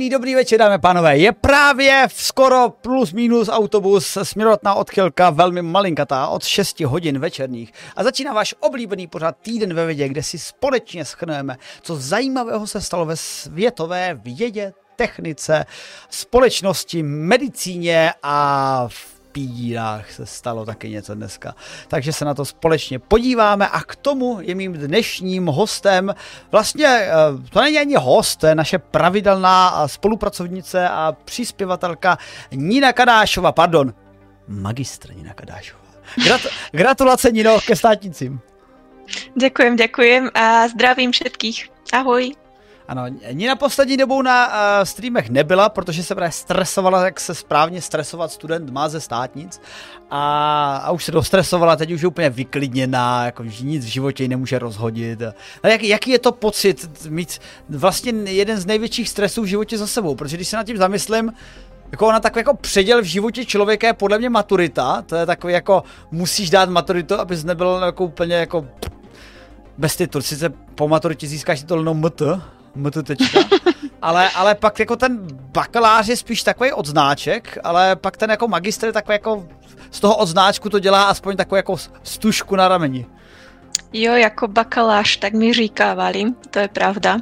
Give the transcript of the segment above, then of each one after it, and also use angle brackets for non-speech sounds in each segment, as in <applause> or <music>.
Pěkný dobrý večer, dámy pánové. Je právě v skoro plus minus autobus směrovatná odchylka, velmi malinkatá, od 6 hodin večerních. A začíná váš oblíbený pořad Týden ve vědě, kde si společně schrneme, co zajímavého se stalo ve světové vědě, technice, společnosti, medicíně a v pídách se stalo taky něco dneska. Takže se na to společně podíváme a k tomu je mým dnešním hostem vlastně, eh, to není ani host, to je naše pravidelná spolupracovnice a příspěvatelka Nina Kadášova, pardon, magistra Nina Kadášova. Grat- <laughs> gratulace Nino ke státnicím. Děkujem, děkujem a zdravím všetkých. Ahoj. Ano, Nina poslední dobou na uh, streamech nebyla, protože se právě stresovala, jak se správně stresovat student má ze státnic. A, a už se dostresovala, teď už je úplně vyklidněná, jako že nic v životě ji nemůže rozhodit. A jak, jaký je to pocit mít vlastně jeden z největších stresů v životě za sebou, protože když se nad tím zamyslím, jako ona takový jako předěl v životě člověka je podle mě maturita, to je takový jako musíš dát maturitu, abys nebyl jako úplně jako bez titul, sice po maturitě získáš titul no MT, tečka. <laughs> ale, ale pak jako ten bakalář je spíš takový odznáček, ale pak ten jako magistr je takový jako z toho odznáčku to dělá aspoň takovou jako stužku na rameni. Jo, jako bakalář, tak mi říkávali, to je pravda.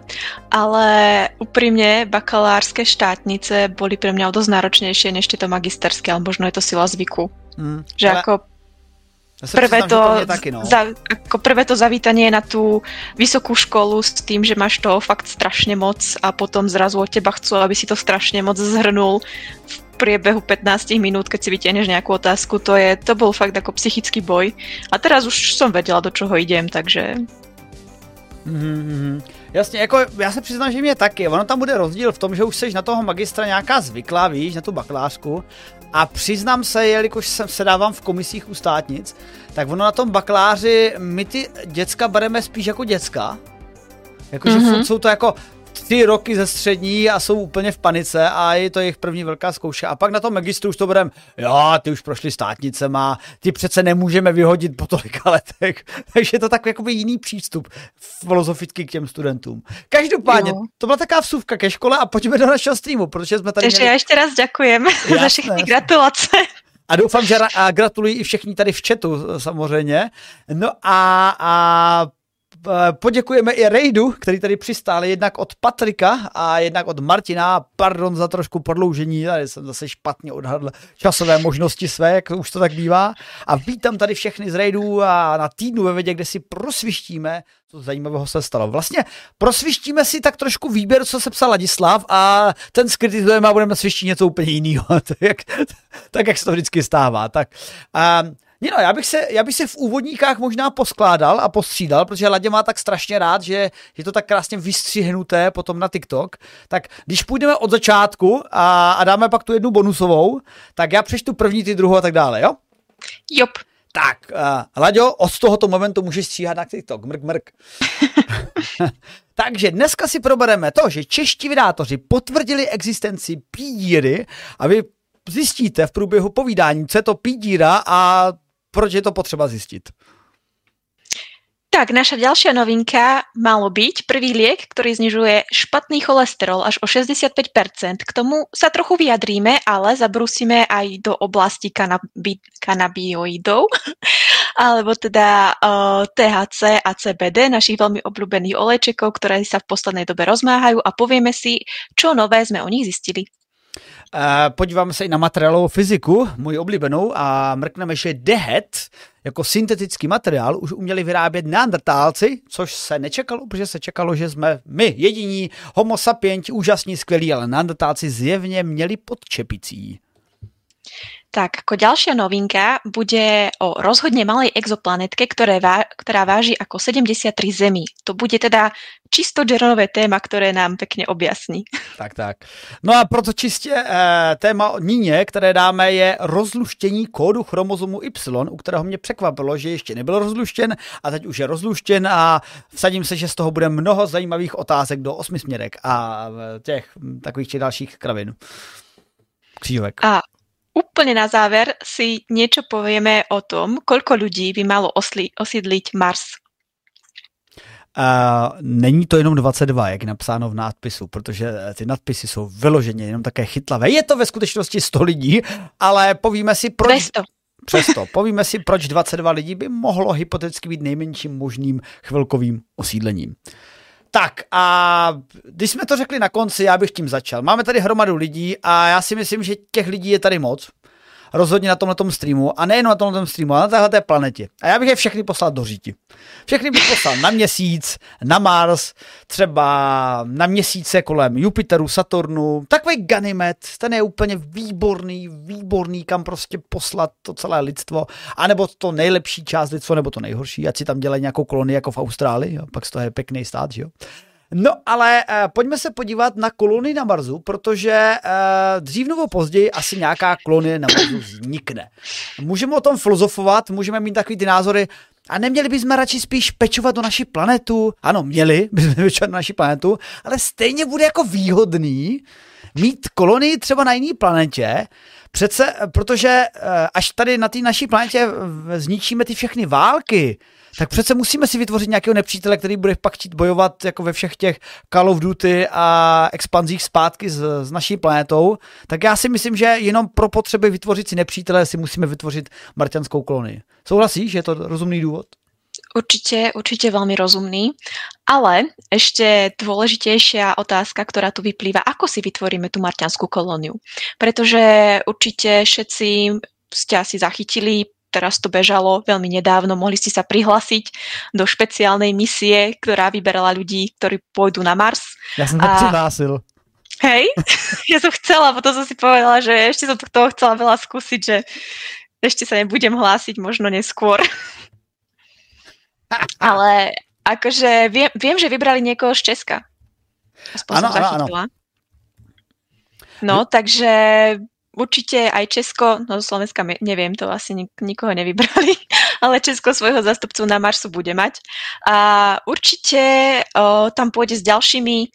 Ale upřímně, bakalářské štátnice byly pro mě o dost náročnější než tyto magisterské, ale možno je to sila zvyku. Hmm, že ale... jako prvé to, taky, no. za, ako prvé to zavítanie na tú vysokú školu s tým, že máš toho fakt strašne moc a potom zrazu od teba chcú, aby si to strašne moc zhrnul v priebehu 15 minút, keď si vytiahneš nejakú otázku, to, je, to bol fakt ako psychický boj. A teraz už som vedela, do čoho idem, takže... Mm-hmm. Jasně, jako já se přiznám, že mě taky. Ono tam bude rozdíl v tom, že už jsi na toho magistra nějaká zvyklá, víš, na tu bakalářku. A přiznám se, jelikož jsem se dávám v komisích u státnic, tak ono na tom bakaláři my ty děcka bereme spíš jako děcka. Jakože mm-hmm. jsou to jako tři roky ze střední a jsou úplně v panice a je to jejich první velká zkouška. A pak na tom magistru už to budeme, jo, ty už prošli má, ty přece nemůžeme vyhodit po tolika <laughs> letech. Takže je to takový jakoby jiný přístup filozoficky k těm studentům. Každopádně, jo. to byla taková vsuvka ke škole a pojďme do našeho streamu, protože jsme tady Takže měli... já ještě raz děkujem <laughs> za všechny gratulace. A doufám, že a gratuluji i všichni tady v chatu samozřejmě. No a, a poděkujeme i Rejdu, který tady přistál jednak od Patrika a jednak od Martina. Pardon za trošku prodloužení, tady jsem zase špatně odhadl časové možnosti své, jak už to tak bývá. A vítám tady všechny z Rejdu a na týdnu ve vědě, kde si prosvištíme, co zajímavého se stalo. Vlastně prosvištíme si tak trošku výběr, co se psal Ladislav a ten skritizujeme a budeme svištit něco úplně jiného. <laughs> tak, jak, tak, jak se to vždycky stává. Tak, um, No, já bych, se, já bych se v úvodníkách možná poskládal a postřídal, protože Ladě má tak strašně rád, že je to tak krásně vystřihnuté potom na TikTok. Tak když půjdeme od začátku a, a dáme pak tu jednu bonusovou, tak já přečtu první, ty druhou a tak dále, jo? Jop. Tak, uh, Laďo, od tohoto momentu můžeš stříhat na TikTok, mrk, mrk. <laughs> Takže dneska si probereme to, že čeští vydátoři potvrdili existenci pídíry a vy zjistíte v průběhu povídání, co je to pídíra a proč je to potřeba zjistit? Tak, naša ďalšia novinka malo byť prvý liek, ktorý znižuje špatný cholesterol až o 65%. K tomu sa trochu vyjadríme, ale zabrúsime aj do oblasti kanabi- kanabioidov, <laughs> alebo teda uh, THC a CBD, našich veľmi obľúbených olejčekov, ktoré sa v poslednej dobe rozmáhajú a povieme si, čo nové sme o nich zistili. Podíváme se i na materiálovou fyziku, můj oblíbenou, a mrkneme, že dehet jako syntetický materiál už uměli vyrábět neandertálci, což se nečekalo, protože se čekalo, že jsme my jediní homo sapienti, úžasní, skvělí, ale neandertálci zjevně měli pod čepicí. Tak, ako ďalšia novinka bude o rozhodne malej exoplanetke, ktoré vá, ktorá váži ako 73 zemí. To bude teda čisto džernové téma, které nám pekně objasní. Tak, tak. No a proto čistě eh, téma Níně, které dáme, je rozluštění kódu chromozomu Y, u kterého mě překvapilo, že ještě nebyl rozluštěn a teď už je rozluštěn a vsadím se, že z toho bude mnoho zajímavých otázek do osmi směrek a těch takových či dalších kravin. Křížovek. A Úplne na záver si niečo povieme o tom, koľko ľudí by malo osli, osídliť Mars. není to jenom 22, jak je napsáno v nadpisu, protože ty nadpisy jsou vyloženě jenom také chytlavé. Je to ve skutečnosti 100 lidí, ale povíme si, proč... 200. Přesto, povíme si, proč 22 lidí by mohlo hypoteticky být nejmenším možným chvilkovým osídlením. Tak a když jsme to řekli na konci, já bych tím začal. Máme tady hromadu lidí a já si myslím, že těch lidí je tady moc rozhodně na tomhle streamu a nejen na tomhle streamu, ale na téhle planetě. A já bych je všechny poslal do říti. Všechny bych poslal na měsíc, na Mars, třeba na měsíce kolem Jupiteru, Saturnu. Takový Ganymed, ten je úplně výborný, výborný, kam prostě poslat to celé lidstvo. A nebo to nejlepší část lidstva, nebo to nejhorší, ať si tam dělají nějakou kolonii jako v Austrálii, jo? pak z toho je pěkný stát, že jo. No ale uh, pojďme se podívat na kolony na Marsu, protože uh, dřív nebo později asi nějaká kolonie na Marsu vznikne. Můžeme o tom filozofovat, můžeme mít takový ty názory, a neměli bychom radši spíš pečovat o naši planetu? Ano, měli bychom <laughs> pečovat o naši planetu, ale stejně bude jako výhodný mít kolonii třeba na jiné planetě, přece, protože až tady na té naší planetě zničíme ty všechny války, tak přece musíme si vytvořit nějakého nepřítele, který bude pak chtít bojovat jako ve všech těch Call of Duty a expanzích zpátky s, s naší planetou. Tak já si myslím, že jenom pro potřeby vytvořit si nepřítele si musíme vytvořit marťanskou kolonii. Souhlasíš, že je to rozumný důvod? Určite, určite veľmi rozumný. Ale ešte dôležitejšia otázka, ktorá tu vyplýva, ako si vytvoríme tú marťanskú kolóniu. Pretože určite všetci ste asi zachytili teraz to bežalo veľmi nedávno, mohli ste sa prihlásiť do špeciálnej misie, ktorá vyberala ľudí, ktorí pôjdu na Mars. Ja som sa a... prihlásil. Hej, <laughs> ja som chcela, potom som si povedala, že ešte som toho chcela veľa skúsiť, že ešte sa nebudem hlásiť, možno neskôr. <laughs> Ale akože viem, viem, že vybrali niekoho z Česka. Aspoň ano, ano, ano. No, takže určite aj Česko, no Slovenska neviem, to asi nik- nikoho nevybrali, <laughs> ale Česko svojho zastupcu na Marsu bude mať. A určite o, tam pôjde s ďalšími o,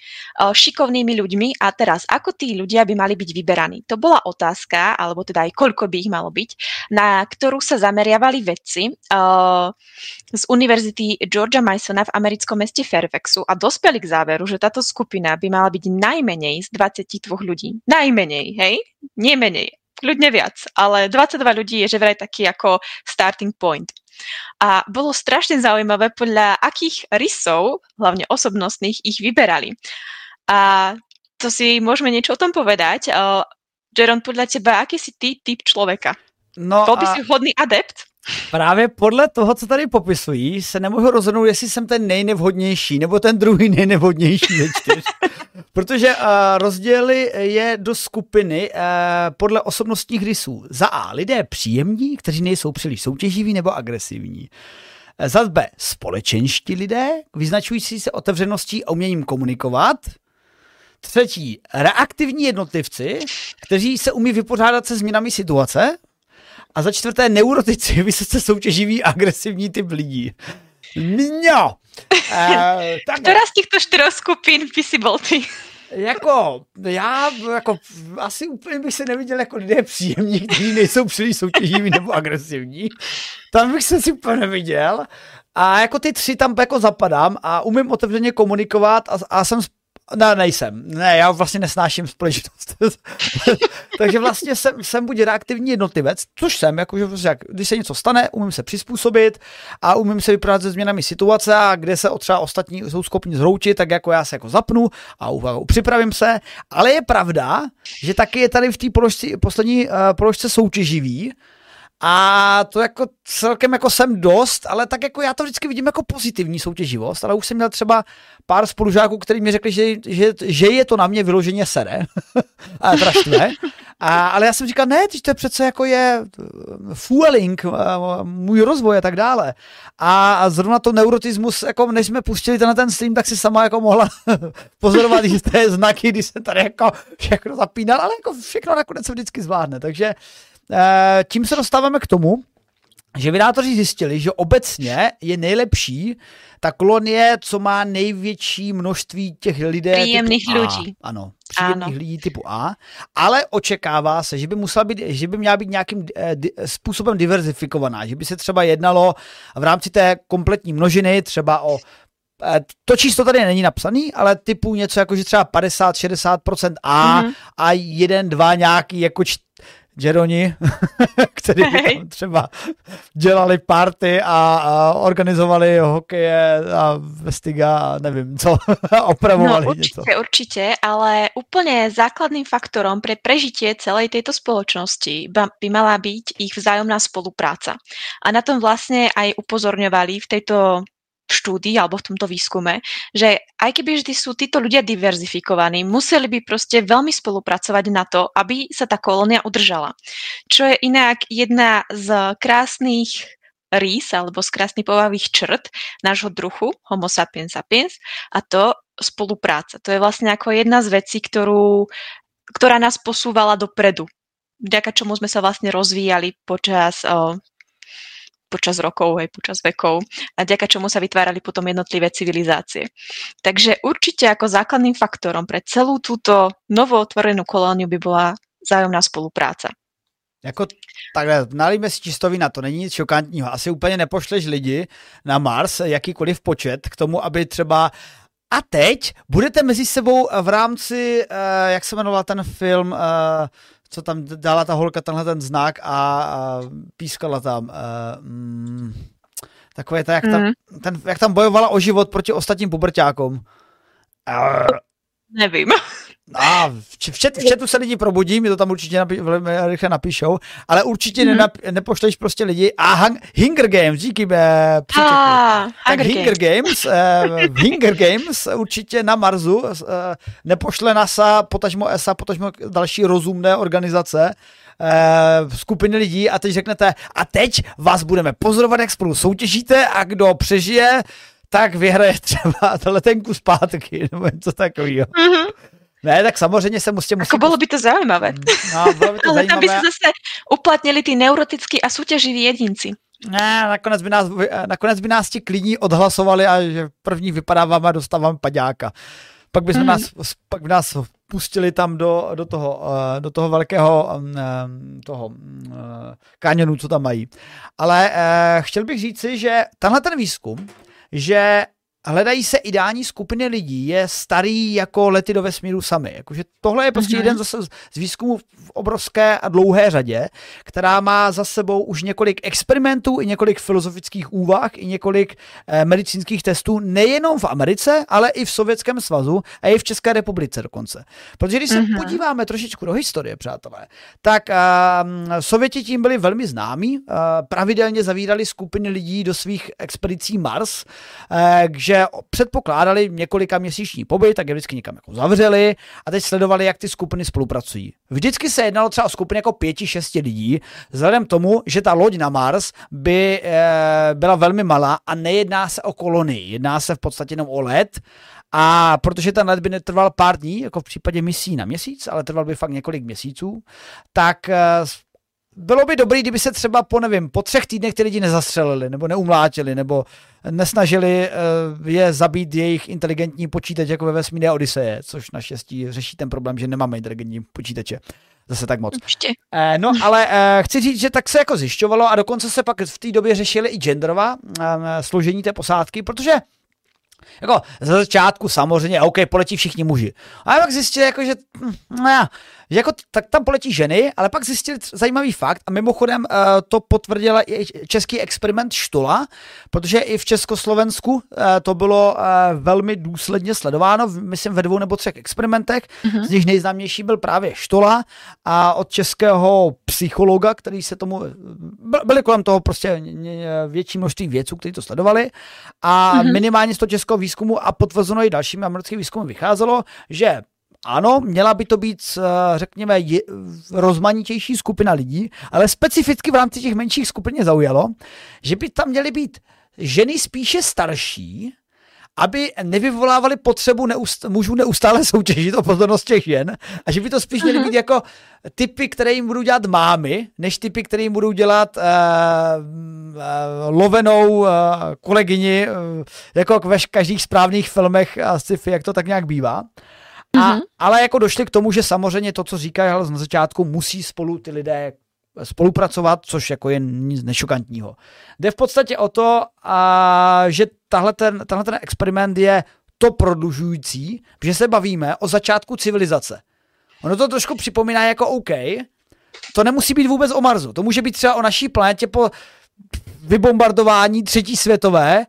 šikovnými ľuďmi. A teraz, ako tí ľudia by mali byť vyberaní? To bola otázka, alebo teda aj koľko by ich malo byť, na ktorú sa zameriavali vedci o, z Univerzity Georgia Masona v americkom meste Fairfaxu a dospeli k záveru, že táto skupina by mala byť najmenej z 22 ľudí. Najmenej, hej? Nie kľudne viac, ale 22 ľudí je že vraj taký ako starting point. A bolo strašne zaujímavé, podľa akých rysov, hlavne osobnostných, ich vyberali. A to si môžeme niečo o tom povedať. Jeron, podľa teba, aký si ty typ človeka? No Byl by a... si hodný adept? Právě podle toho, co tady popisují, se nemůžu rozhodnout, jestli jsem ten nejnevhodnější, nebo ten druhý nejnevhodnější ze čtyř. <laughs> Protože uh, rozdělili je do skupiny uh, podle osobnostních rysů. Za A lidé příjemní, kteří nejsou příliš soutěživí nebo agresivní. Za B společenští lidé, vyznačující se otevřeností a uměním komunikovat. Třetí reaktivní jednotlivci, kteří se umí vypořádat se změnami situace. A za čtvrté neurotici, vysoce soutěživí agresivní typ lidí. Uh, <laughs> tak... Která z těchto čtyř skupin by si byl ty? Jako, já jako, asi úplně bych se neviděl jako lidé příjemní, kteří nejsou příliš soutěživí nebo agresivní. Tam bych se si úplně neviděl. A jako ty tři tam jako zapadám a umím otevřeně komunikovat a, a jsem ne, nejsem. Ne, já vlastně nesnáším společnost. <laughs> Takže vlastně jsem, jsem buď reaktivní jednotlivec, což jsem, jakože jak, když se něco stane, umím se přizpůsobit a umím se vyprávět se změnami situace a kde se třeba ostatní jsou schopni zhroutit, tak jako já se jako zapnu a připravím se. Ale je pravda, že taky je tady v té poslední uh, položce soutěživý, a to jako celkem jako jsem dost, ale tak jako já to vždycky vidím jako pozitivní soutěživost, ale už jsem měl třeba pár spolužáků, kteří mi řekli, že, že, že je to na mě vyloženě sere. <laughs> a teda štve. A, ale já jsem říkal, ne, to je přece jako je uh, fueling, uh, můj rozvoj a tak dále. A, a zrovna to neurotismus, jako než jsme pustili ten, ten stream, tak si sama jako mohla <laughs> pozorovat jisté znaky, když se tady jako všechno zapínal, ale jako všechno nakonec se vždycky zvládne. Takže Eh, tím se dostáváme k tomu, že vydátoři zjistili, že obecně je nejlepší ta kolonie, co má největší množství těch lidí. Příjemných typu lidí. A. Ano, příjemných ano. lidí typu A, ale očekává se, že by musela být, že by měla být nějakým eh, di, způsobem diverzifikovaná, že by se třeba jednalo v rámci té kompletní množiny třeba o to číslo tady není napsaný, ale typu něco jako, že třeba 50-60% A mm-hmm. a jeden, dva nějaký jako Jeroni, <laughs> který by tam třeba dělali party a, a organizovali hokeje a vestiga a nevím co, <laughs> opravovali no, určitě, něco. Určitě, ale úplně základným faktorom pre prežitie celej tejto spoločnosti by mala byť ich vzájomná spolupráca. A na tom vlastne aj upozorňovali v tejto štúdii alebo v tomto výskume, že aj keby vždy sú títo ľudia diverzifikovaní, museli by proste veľmi spolupracovať na to, aby sa tá kolónia udržala. Čo je inak jedna z krásnych rýs alebo z krásnych povavých črt nášho druhu, homo sapiens sapiens, a to spolupráca. To je vlastne ako jedna z vecí, ktorú, ktorá nás posúvala dopredu vďaka čomu sme sa vlastne rozvíjali počas počas rokov, aj počas vekov a ďaka čomu sa vytvárali potom jednotlivé civilizácie. Takže určite ako základným faktorom pre celú túto novootvorenú kolóniu by bola zájomná spolupráca. Jako takhle, nalíme si čistový na to, není nic šokantního. Asi úplně nepošleš lidi na Mars, jakýkoliv počet, k tomu, aby třeba a teď budete mezi sebou v rámci, uh, jak se jmenoval ten film, uh, co tam dala ta holka tenhle ten znak a, a pískala tam. Uh, mm, takové to, jak, tam, mm. ten, jak tam bojovala o život proti ostatním puberťákům. Uh, Nevím. A v, čet, v chatu se lidi probudí, mi to tam určitě napí, velmi rychle napíšou, ale určitě mm-hmm. nenap, nepošleš prostě lidi. A hang, Hunger Games, díky be, ah, Tak Hunger, Hunger Games, uh, Hunger Games určitě na Marsu uh, nepošle NASA, potažmo ESA, potažmo další rozumné organizace, uh, skupiny lidí a teď řeknete, a teď vás budeme pozorovat, jak spolu soutěžíte a kdo přežije, tak vyhraje <laughs> třeba letenku zpátky, nebo něco takového. Mm-hmm. Ne, tak samozřejmě se musí... musí... Ako bylo by to zajímavé. No, bylo by to <laughs> Ale zajímavé. tam by se zase uplatnili ty neurotický a soutěživí jedinci. Ne, nakonec by nás, nakonec by nás ti klidní odhlasovali a že první vypadáváme a dostáváme paďáka. Pak by, mm-hmm. nás, pak by nás pustili tam do, do, toho, eh, do toho velkého mm, eh, toho eh, kanionu, co tam mají. Ale chtěl bych říci, že tenhle ten výzkum, že hledají se ideální skupiny lidí, je starý jako lety do vesmíru sami. Jakože tohle je prostě mm-hmm. jeden zase z výzkumů v obrovské a dlouhé řadě, která má za sebou už několik experimentů, i několik filozofických úvah, i několik eh, medicínských testů, nejenom v Americe, ale i v Sovětském svazu a i v České republice dokonce. Protože když se mm-hmm. podíváme trošičku do historie, přátelé, tak eh, Sověti tím byli velmi známí, eh, pravidelně zavírali skupiny lidí do svých expedicí Mars, eh, že že předpokládali několika měsíční pobyt, tak je vždycky někam jako zavřeli a teď sledovali, jak ty skupiny spolupracují. Vždycky se jednalo třeba o skupiny jako pěti, šesti lidí, vzhledem tomu, že ta loď na Mars by e, byla velmi malá a nejedná se o kolonii, jedná se v podstatě jenom o let a protože ten let by netrval pár dní, jako v případě misí na měsíc, ale trval by fakt několik měsíců, tak e, bylo by dobré, kdyby se třeba po, nevím, po třech týdnech ty lidi nezastřelili, nebo neumlátili, nebo nesnažili uh, je zabít jejich inteligentní počítač jako ve vesmírné Odiseje, což naštěstí řeší ten problém, že nemáme inteligentní počítače. Zase tak moc. Uh, no, ale uh, chci říct, že tak se jako zjišťovalo a dokonce se pak v té době řešili i genderová uh, složení té posádky, protože jako za začátku samozřejmě, OK, poletí všichni muži. A pak zjistili, jako, že hm, no, že jako, tak tam poletí ženy, ale pak zjistili zajímavý fakt a mimochodem uh, to potvrdila i český experiment Štula, protože i v Československu uh, to bylo uh, velmi důsledně sledováno, myslím ve dvou nebo třech experimentech, mm-hmm. z nich nejznámější byl právě Štola a od českého psychologa, který se tomu, byli kolem toho prostě větší množství věců, kteří to sledovali a mm-hmm. minimálně z toho českého výzkumu a potvrzeno i dalšími americkými výzkumy vycházelo, že ano, měla by to být, eh, řekněme, rozmanitější skupina lidí, ale specificky v rámci těch menších skupin mě zaujalo, že by tam měly být ženy spíše starší, aby nevyvolávali potřebu neust- mužů neustále <laughs> soutěžit o pozornost těch žen a že by to spíš měly být jako typy, které jim budou dělat mámy, než typy, které jim budou dělat uh, uh, lovenou uh, kolegyni, uh, jako ve každých správných filmech a sci-fi, jak to tak nějak bývá. A, mm-hmm. Ale jako došli k tomu, že samozřejmě to, co říkají na začátku, musí spolu ty lidé spolupracovat, což jako je nic nešokantního. Jde v podstatě o to, a, že tahle ten, tahle ten experiment je to prodlužující, že se bavíme o začátku civilizace. Ono to trošku připomíná jako OK, to nemusí být vůbec o Marsu, to může být třeba o naší planetě po vybombardování třetí světové,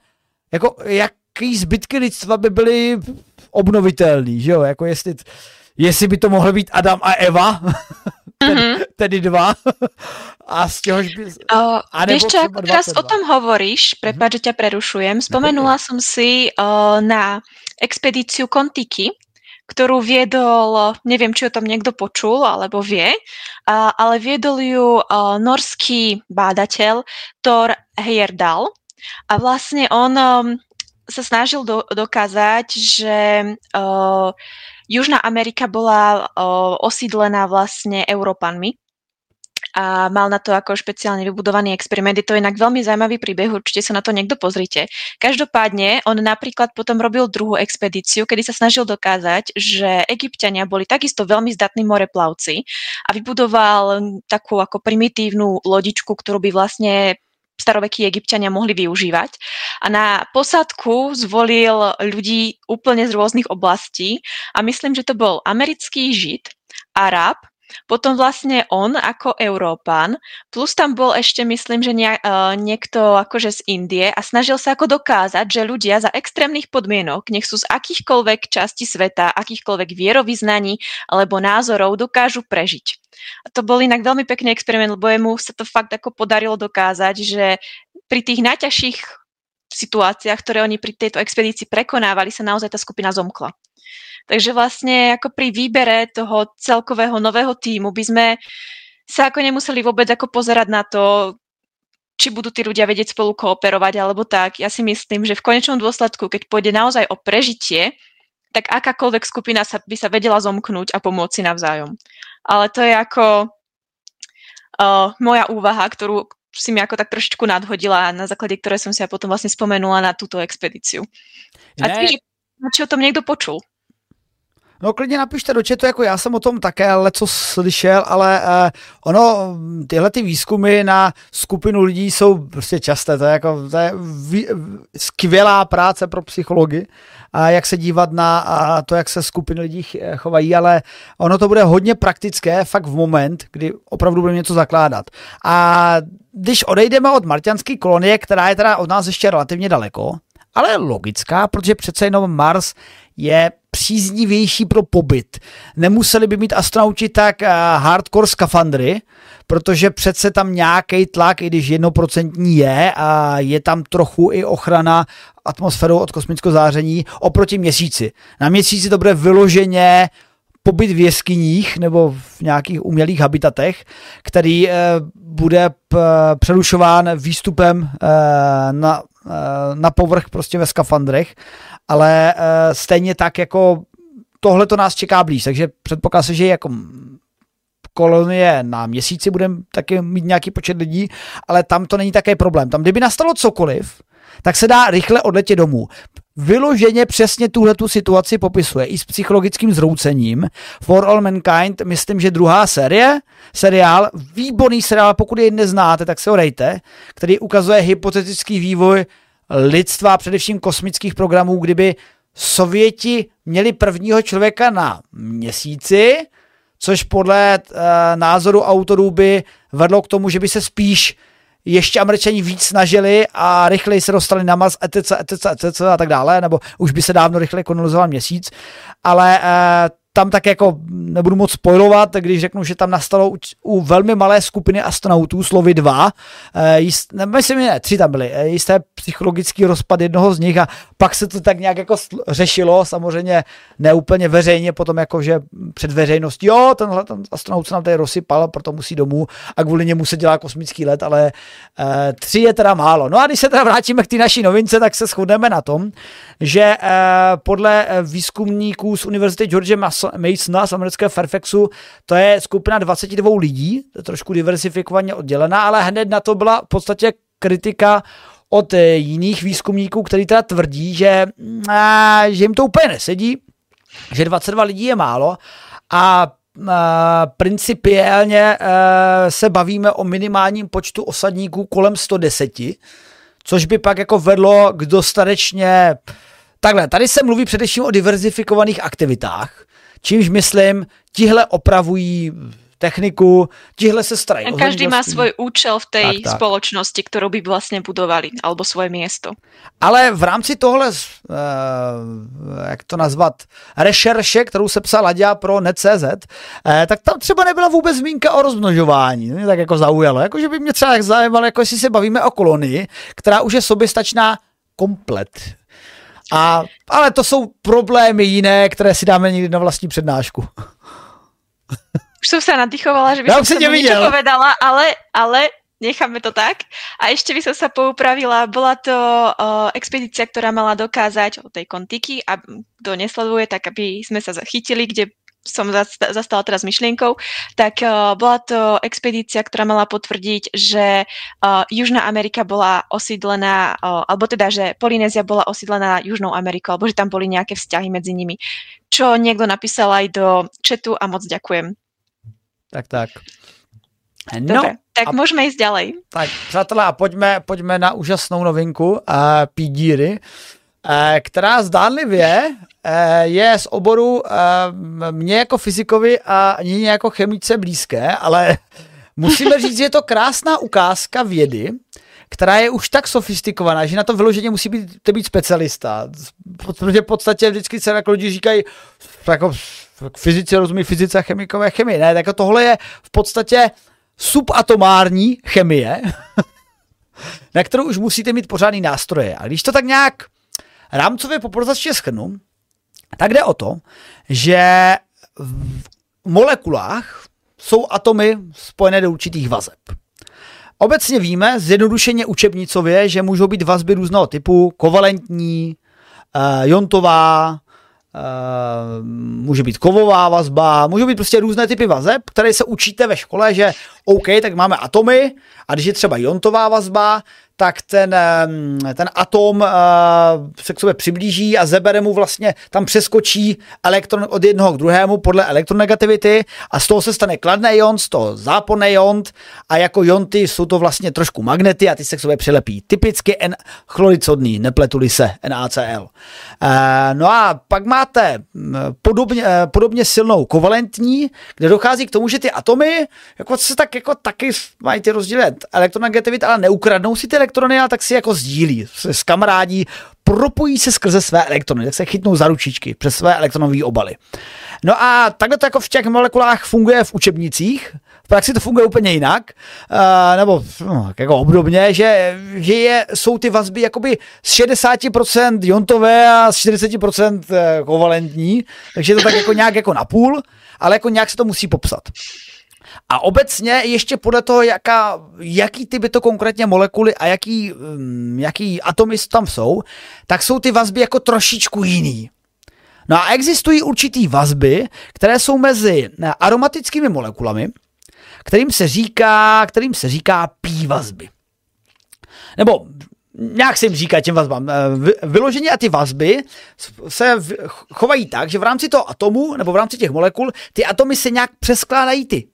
jako jaký zbytky lidstva by byly obnovitelný, že jo, jako jestli, jestli by to mohlo být Adam a Eva, <laughs> tedy, mm-hmm. tedy dva, <laughs> a z čehož by... Uh, vieš čo, ako teraz o tom hovoríš, prepáč, že ťa prerušujem, spomenula som si uh, na expedíciu Kontiky, ktorú viedol, neviem, či o tom niekto počul alebo vie, uh, ale viedol ju uh, norský bádateľ Thor Heyerdahl. A vlastne on sa snažil do, dokázať, že uh, Južná Amerika bola uh, osídlená vlastne Európanmi a mal na to ako špeciálne vybudovaný experiment. Je to inak veľmi zaujímavý príbeh, určite sa na to niekto pozrite. Každopádne on napríklad potom robil druhú expedíciu, kedy sa snažil dokázať, že egyptiania boli takisto veľmi zdatní moreplavci a vybudoval takú ako primitívnu lodičku, ktorú by vlastne starovekí egyptiania mohli využívať. A na posádku zvolil ľudí úplne z rôznych oblastí a myslím, že to bol americký žid, Arab, potom vlastne on ako Európan, plus tam bol ešte, myslím, že nie, uh, niekto akože z Indie a snažil sa ako dokázať, že ľudia za extrémnych podmienok, nech sú z akýchkoľvek časti sveta, akýchkoľvek vierovýznaní alebo názorov, dokážu prežiť. A to bol inak veľmi pekný experiment, lebo jemu sa to fakt ako podarilo dokázať, že pri tých najťažších situáciách, ktoré oni pri tejto expedícii prekonávali, sa naozaj tá skupina zomkla. Takže vlastne ako pri výbere toho celkového nového týmu by sme sa ako nemuseli vôbec ako pozerať na to, či budú tí ľudia vedieť spolu kooperovať alebo tak. Ja si myslím, že v konečnom dôsledku, keď pôjde naozaj o prežitie, tak akákoľvek skupina sa, by sa vedela zomknúť a pomôcť si navzájom. Ale to je ako uh, moja úvaha, ktorú si mi ako tak trošičku nadhodila, na základe ktorej som si ja potom vlastne spomenula na túto expedíciu. A ty, či o tom niekto počul? No klidně napište do chatu, jako já jsem o tom také co slyšel, ale uh, ono, tyhle ty výzkumy na skupinu lidí jsou prostě časté, to je jako to je vý, skvělá práce pro psychologi, a jak se dívat na a to, jak se skupiny lidí chovají, ale ono to bude hodně praktické fakt v moment, kdy opravdu budeme něco zakládat. A když odejdeme od marťanské kolonie, která je teda od nás ještě relativně daleko, ale logická, protože přece jenom Mars je příznivější pro pobyt. Nemuseli by mít astronauti tak uh, hardcore skafandry, protože přece tam nějaký tlak, i když jednoprocentní je a je tam trochu i ochrana atmosférou od kosmického záření oproti měsíci. Na měsíci to bude vyloženě pobyt v jeskyních nebo v nějakých umělých habitatech, který uh, bude p- přerušován výstupem uh, na, na povrch prostě ve skafandrech ale uh, stejně tak jako tohle to nás čeká blíž, takže předpokládá se, že jako kolonie na měsíci budeme taky mít nějaký počet lidí, ale tam to není také problém. Tam, kdyby nastalo cokoliv, tak se dá rychle odletět domů. Vyloženě přesně tuhle tu situaci popisuje i s psychologickým zroucením. For All Mankind, myslím, že druhá série, seriál, výborný seriál, pokud jej neznáte, tak se ho dejte, který ukazuje hypotetický vývoj lidstva, především kosmických programů, kdyby Sověti měli prvního člověka na měsíci, což podle uh, názoru autorů by vedlo k tomu, že by se spíš ještě američani víc snažili a rychleji se dostali na Mars, etc., etc., etc. a tak dále, nebo už by se dávno rychle kolonizoval měsíc, ale uh, tam tak jako nebudu moc spojovat, když řeknu, že tam nastalo u, u velmi malé skupiny astronautů, slovy dva, e, jist, ne, myslím, ne, tři tam byly, e, jisté psychologický rozpad jednoho z nich a pak se to tak nějak jako řešilo, samozřejmě neúplně veřejně, potom jako, že před veřejností, jo, tenhle ten astronaut se nám tady rozsypal, proto musí domů a kvůli němu se dělá kosmický let, ale e, tři je teda málo. No a když se teda vrátíme k té naší novince, tak se shodneme na tom, že e, podle výzkumníků z Univerzity George Mason Masona z amerického Fairfaxu, to je skupina 22 lidí, trošku diversifikovaně oddělená, ale hned na to byla v podstatě kritika od eh, jiných výzkumníků, kteří teda tvrdí, že, a, že jim to úplně nesedí, že 22 lidí je málo a principiálně eh, se bavíme o minimálním počtu osadníků kolem 110, což by pak jako vedlo k dostatečně... Takhle, tady se mluví především o diverzifikovaných aktivitách, čímž myslím, tihle opravují techniku, tihle se starají. Každý má svůj účel v té společnosti, kterou by vlastně budovali, alebo svoje město. Ale v rámci tohle, uh, jak to nazvat, rešerše, kterou se psala Ladia pro net.cz, uh, tak tam třeba nebyla vůbec zmínka o rozmnožování. Mě tak jako zaujalo. Jako, že by mě třeba zajímalo, jako jestli se bavíme o kolonii, která už je soběstačná komplet. A, ale to jsou problémy jiné, které si dáme někdy na vlastní přednášku. Už som sa nadýchovala, že by ja som sa niečo povedala, ale, ale necháme to tak. A ešte by som sa poupravila, bola to uh, expedícia, ktorá mala dokázať o tej kontiky a kto nesleduje, tak aby sme sa zachytili, kde som zastala teraz myšlienkou, tak uh, bola to expedícia, ktorá mala potvrdiť, že uh, Južná Amerika bola osídlená, uh, alebo teda, že Polynézia bola osídlená Južnou Amerikou, alebo že tam boli nejaké vzťahy medzi nimi. Čo niekto napísal aj do chatu a moc ďakujem. Tak, tak. No, Dobre, tak a, můžeme jít ďalej. Tak, přátelé, a pojďme, pojďme na úžasnou novinku uh, Pídíry, uh, která zdánlivě uh, je z oboru uh, mě jako fyzikovi a ani jako chemice blízké, ale <laughs> musíme říct, že je to krásná ukázka vědy, která je už tak sofistikovaná, že na to vyloženě musí být, být specialista. Protože v podstatě vždycky se jako lidi říkají, jako fyzici rozumí fyzice a chemikové chemie. Ne, tak tohle je v podstatě subatomární chemie, <laughs> na kterou už musíte mít pořádný nástroje. A když to tak nějak rámcově poprozačně schrnu, tak jde o to, že v molekulách jsou atomy spojené do určitých vazeb. Obecně víme, zjednodušeně učebnicově, že můžou být vazby různého typu, kovalentní, uh, jontová, Uh, může být kovová vazba, můžou být prostě různé typy vazeb, které se učíte ve škole, že OK, tak máme atomy a když je třeba iontová vazba, tak ten, ten atom uh, se k sobě přiblíží a zebere mu vlastně, tam přeskočí elektron od jednoho k druhému podle elektronegativity a z toho se stane kladný ion, z toho záporný ion a jako ionty jsou to vlastně trošku magnety a ty se k sobě přilepí. Typicky N chloridcodný, nepletuli se, NaCl. Uh, no a pak máte podobně, uh, podobně silnou kovalentní, kde dochází k tomu, že ty atomy jako se tak jako taky mají ty rozdíly elektronegativity, ale neukradnou si ty elektrony, a tak si jako sdílí s kamarádí, propojí se skrze své elektrony, tak se chytnou za ručičky přes své elektronové obaly. No a takhle to jako v těch molekulách funguje v učebnicích, v praxi to funguje úplně jinak, uh, nebo no, jako obdobně, že, že je, jsou ty vazby jakoby z 60% jontové a z 40% eh, kovalentní, takže je to tak jako nějak jako napůl, ale jako nějak se to musí popsat. A obecně ještě podle toho, jaká, jaký typy to konkrétně molekuly a jaký, mm, jaký atomy tam jsou, tak jsou ty vazby jako trošičku jiný. No a existují určitý vazby, které jsou mezi aromatickými molekulami, kterým se říká, kterým se říká pí vazby. Nebo nějak se jim říká těm vazbám. Eh, vyloženě a ty vazby se chovají tak, že v rámci toho atomu nebo v rámci těch molekul ty atomy se nějak přeskládají ty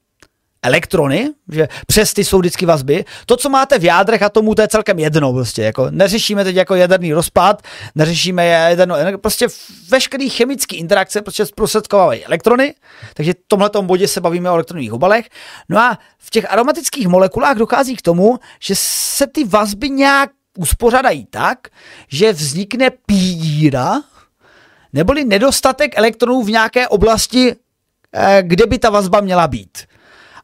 elektrony, že přes ty jsou vždycky vazby. To, co máte v jádrech atomů, to je celkem jedno prostě. Jako neřešíme teď jako jaderný rozpad, neřešíme jedno, prostě veškerý chemický interakce prostě zprostředkovávají elektrony, takže v tomhle bodě se bavíme o elektronových obalech. No a v těch aromatických molekulách dochází k tomu, že se ty vazby nějak uspořádají tak, že vznikne píra, neboli nedostatek elektronů v nějaké oblasti, eh, kde by ta vazba měla být.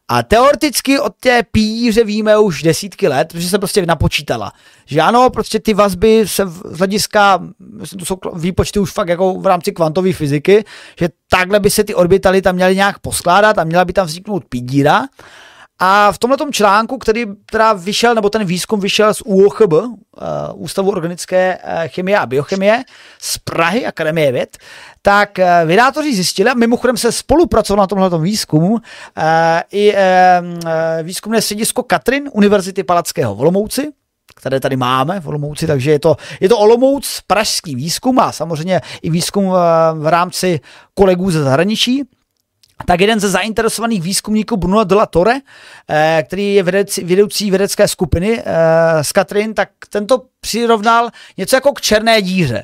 A teoreticky od té píře víme už desítky let, protože se prostě napočítala. Že ano, prostě ty vazby se z hlediska, to jsou výpočty už fakt jako v rámci kvantové fyziky, že takhle by se ty orbitaly tam měly nějak poskládat a měla by tam vzniknout pídíra. A v tomhle článku, který teda vyšel, nebo ten výzkum vyšel z UOCHB, uh, Ústavu organické uh, chemie a biochemie, z Prahy, Akademie věd, tak uh, vydátoři zjistili, a mimochodem se spolupracovalo na tomhle výzkumu, uh, i uh, výzkumné středisko Katrin Univerzity Palackého v Olomouci, které tady máme v Olomouci, takže je to, je to Olomouc, pražský výzkum a samozřejmě i výzkum v, rámci kolegů ze zahraničí tak jeden ze zainteresovaných výzkumníků Bruno de la Torre, eh, který je vedoucí, vědecké skupiny z eh, Katrin, tak tento přirovnal něco jako k černé díře.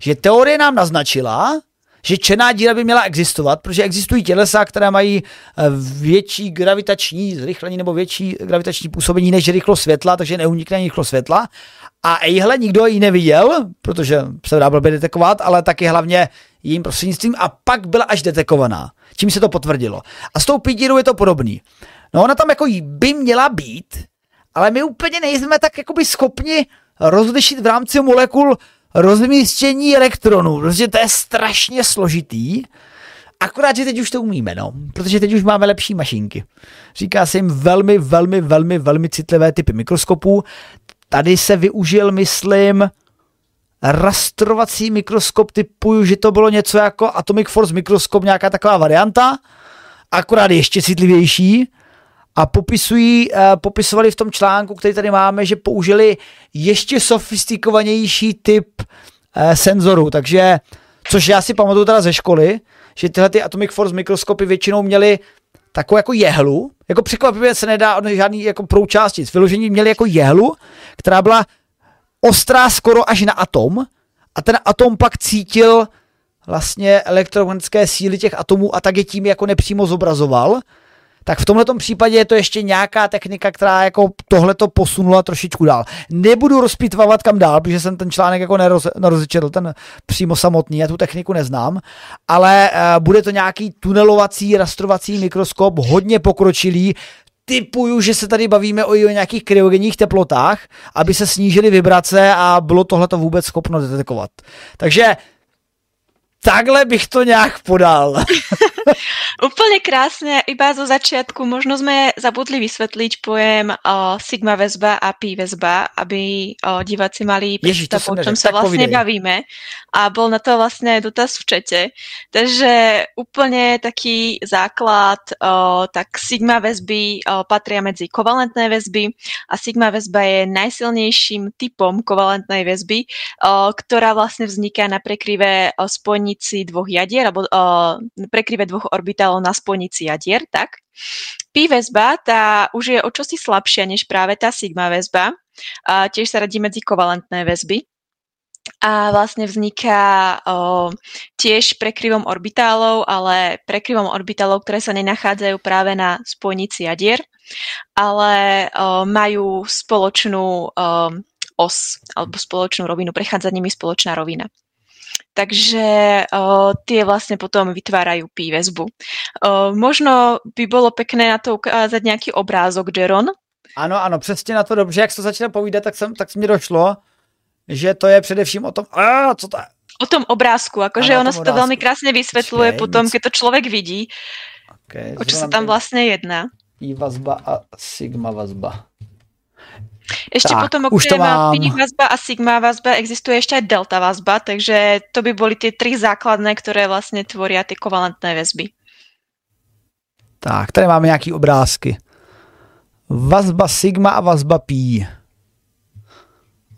Že teorie nám naznačila, že černá díra by měla existovat, protože existují tělesa, které mají eh, větší gravitační zrychlení nebo větší gravitační působení než rychlost světla, takže neunikne rychlost světla. A ejhle nikdo ji neviděl, protože se dá blbě detekovat, ale taky hlavně jím prostřednictvím a pak byla až detekovaná, čím se to potvrdilo. A s tou pídírou je to podobný. No ona tam jako by měla být, ale my úplně nejsme tak jakoby schopni rozlišit v rámci molekul rozmístění elektronů, protože to je strašně složitý. Akorát, že teď už to umíme, no, protože teď už máme lepší mašinky. Říká se jim velmi, velmi, velmi, velmi citlivé typy mikroskopů. Tady se využil, myslím, rastrovací mikroskop typu, že to bylo něco jako Atomic Force mikroskop, nějaká taková varianta, akorát ještě citlivější a popisují, uh, popisovali v tom článku, který tady máme, že použili ještě sofistikovanější typ uh, senzorů, takže, což já si pamatuju teda ze školy, že tyhle ty Atomic Force mikroskopy většinou měly takovou jako jehlu, jako překvapivě se nedá od žádný jako proučástic, vyložení měli jako jehlu, která byla ostrá skoro až na atom. A ten atom pak cítil vlastně elektromagnetické síly těch atomů a tak je tím jako nepřímo zobrazoval tak v tomhle případě je to ještě nějaká technika, která jako tohle to posunula trošičku dál. Nebudu rozpitvávat kam dál, protože jsem ten článek jako neroz, nerozečetl, ten přímo samotný, já tu techniku neznám, ale uh, bude to nějaký tunelovací, rastrovací mikroskop, hodně pokročilý, typuju, že se tady bavíme o nějakých kryogenních teplotách, aby se snížily vibrace a bylo tohleto vůbec schopno detekovat. Takže takhle bych to nějak podal. <laughs> Úplne krásne, iba zo začiatku možno sme zabudli vysvetliť pojem o sigma väzba a pi väzba, aby o, diváci mali predstavu, o čom sa vlastne povidej. bavíme. A bol na to vlastne dotaz v čete. Takže úplne taký základ, o, tak sigma väzby o, patria medzi kovalentné väzby a sigma väzba je najsilnejším typom kovalentnej väzby, o, ktorá vlastne vzniká na prekryve spojnici dvoch jadier, alebo o, prekryve dvoch orbitálov na spojnici jadier, tak? Pi väzba, tá už je o čosi slabšia než práve tá sigma väzba. A tiež sa radí medzi kovalentné väzby. A vlastne vzniká o, tiež prekryvom orbitálov, ale prekryvom orbitálov, ktoré sa nenachádzajú práve na spojnici jadier, ale o, majú spoločnú o, os alebo spoločnú rovinu, prechádzať nimi spoločná rovina. Takže uh, tie vlastne potom vytvárajú pi väzbu. Uh, možno by bylo pekné na to ukázat nějaký obrázok, Jeron. Ano, ano, přesně na to dobře, jak se začne povídat, tak, jsem, tak mi došlo, že to je především o tom, a co to je? O tom obrázku, akože ono se to velmi krásně vysvětluje Počkej, potom, když to člověk vidí, okay, o čo se tam vlastně jedná. I vazba a sigma vazba. Ešte tak, potom okrem pi vazba a sigma vazba existuje aj delta vazba, takže to by boli tie tri základné, ktoré vlastne tvoria tie kovalentné väzby. Tak, tady máme nějaký obrázky. Vazba sigma a vazba pi.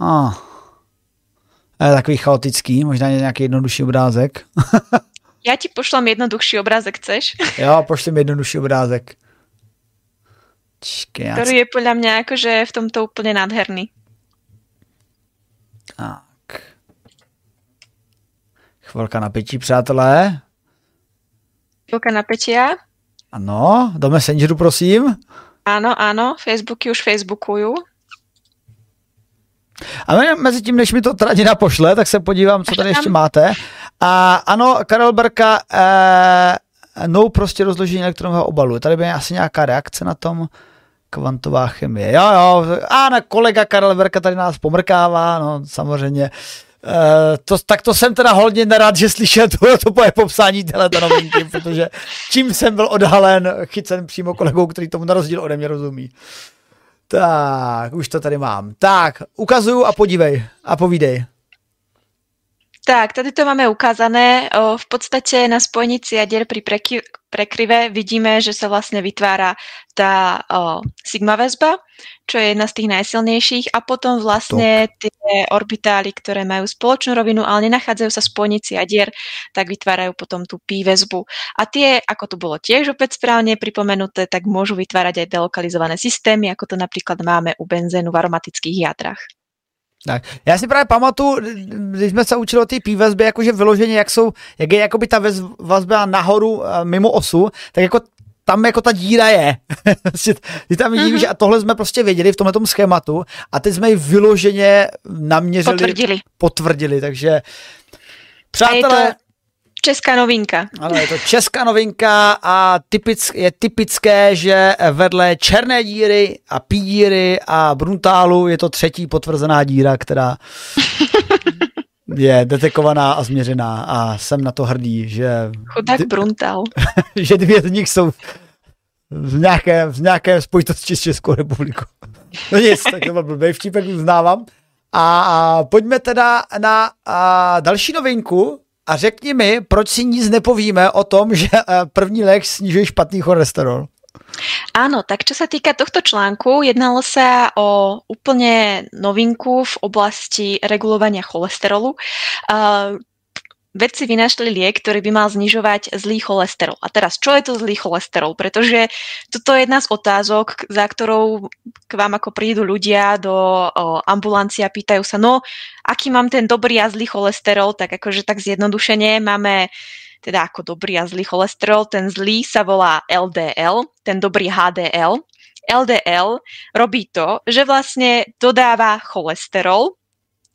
Ah. Je takový chaotický, možná nějaký jednodušší obrázek. <laughs> Já ti pošlám jednodušší obrázek, chceš? Jo, pošlím jednodušší obrázek. Počkej, ktorý je podľa mňa akože v tomto úplne nádherný. Tak. Chvilka napětí, přátelé. Chvilka napätia. Ano, do Messengeru, prosím. Áno, áno, Facebooky už Facebookujú. A mezi tím, než mi to Tradina pošle, tak se podívám, co tady ještě máte. A ano, Karel Berka, eh, no prostě rozložení elektronového obalu. Tady by asi nějaká reakce na tom kvantová chemie. Jo, jo, a na kolega Karel Verka tady nás pomrkává, no samozřejmě. Uh, to, tak to jsem teda hodně nerad, že slyšel tohle to poje popsání této novinky, <laughs> protože čím jsem byl odhalen, chycen přímo kolegou, který tomu na rozdíl ode mě rozumí. Tak, už to tady mám. Tak, ukazuju a podívej a povídej. Tak, tady to máme ukázané. O, v podstate na spojnici jadier pri preky, prekryve vidíme, že sa vlastne vytvára tá o, sigma väzba, čo je jedna z tých najsilnejších a potom vlastne tie orbitály, ktoré majú spoločnú rovinu, ale nenachádzajú sa v spojnici jadier, tak vytvárajú potom tú pi väzbu. A tie, ako tu bolo tiež opäť správne pripomenuté, tak môžu vytvárať aj delokalizované systémy, ako to napríklad máme u benzénu v aromatických jadrach. Tak. Já si právě pamatuju, když jsme se učili o té vazbě, jakože vyloženě, jak, jsou, jak je jakoby ta vazba nahoru mimo osu, tak jako tam jako ta díra je. <laughs> Ty tam vidíš, mm-hmm. a tohle jsme prostě věděli v tomhle schématu a teď jsme ji vyloženě naměřili, potvrdili, potvrdili takže přátelé, česká novinka. Ano, je to česká novinka a typick, je typické, že vedle černé díry a pídíry a bruntálu je to třetí potvrzená díra, která je detekovaná a změřená a jsem na to hrdý, že... Chudák Bruntal. <laughs> že dvě z nich jsou v nějaké, v nějaké spojitosti s Českou republikou. <laughs> No nic, tak to byl blbý uznávám. A, a pojďme teda na a, další novinku a řekni mi, proč si nic nepovíme o tom, že první lék snižuje špatný cholesterol. Áno, tak čo sa týka tohto článku, jednalo sa o úplne novinku v oblasti regulovania cholesterolu. Vedci vynašli liek, ktorý by mal znižovať zlý cholesterol. A teraz, čo je to zlý cholesterol? Pretože toto je jedna z otázok, za ktorou k vám ako prídu ľudia do ambulancie a pýtajú sa, no, aký mám ten dobrý a zlý cholesterol, tak akože tak zjednodušene máme teda ako dobrý a zlý cholesterol. Ten zlý sa volá LDL, ten dobrý HDL. LDL robí to, že vlastne dodáva cholesterol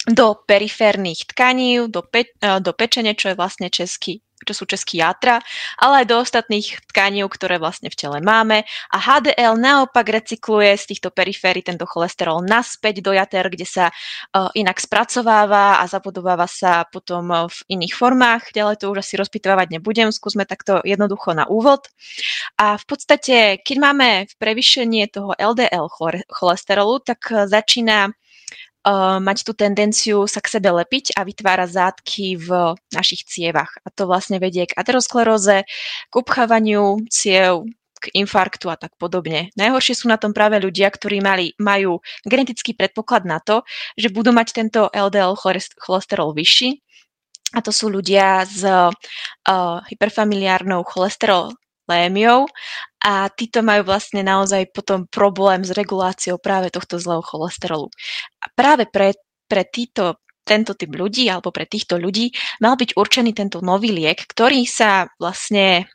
do periférnych tkaní, do, pe- e, do pečene, čo je vlastne český čo sú český játra, ale aj do ostatných tkaní, ktoré vlastne v tele máme. A HDL naopak recykluje z týchto periférií tento cholesterol naspäť do jater, kde sa uh, inak spracováva a zabudováva sa potom e, v iných formách. Ďalej to už asi rozpitovať nebudem, skúsme takto jednoducho na úvod. A v podstate, keď máme v prevýšenie toho LDL cholesterolu, tak začína uh, mať tú tendenciu sa k sebe lepiť a vytvárať zátky v našich cievach. A to vlastne vedie k ateroskleróze, k upchávaniu ciev, k infarktu a tak podobne. Najhoršie sú na tom práve ľudia, ktorí mali, majú genetický predpoklad na to, že budú mať tento LDL cholesterol vyšší. A to sú ľudia s uh, hyperfamiliárnou cholesterol lémiou a títo majú vlastne naozaj potom problém s reguláciou práve tohto zlého cholesterolu. A práve pre, pre títo tento typ ľudí alebo pre týchto ľudí mal byť určený tento nový liek, ktorý sa vlastne,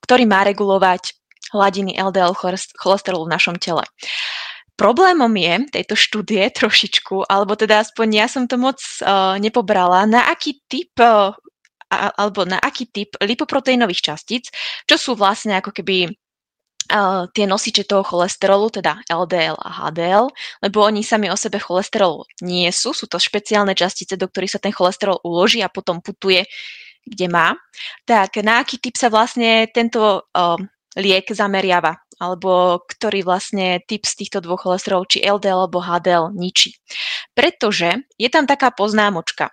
ktorý má regulovať hladiny LDL cholesterolu v našom tele. Problémom je tejto štúdie <laughs> trošičku, alebo teda aspoň ja som to moc uh, nepobrala, na aký typ uh, alebo na aký typ lipoproteínových častíc, čo sú vlastne ako keby Tie nosiče toho cholesterolu, teda LDL a HDL, lebo oni sami o sebe cholesterol nie sú, sú to špeciálne častice, do ktorých sa ten cholesterol uloží a potom putuje, kde má. Tak na aký typ sa vlastne tento uh, liek zameriava, alebo ktorý vlastne typ z týchto dvoch cholesterolov, či LDL alebo HDL, ničí. Pretože je tam taká poznámočka.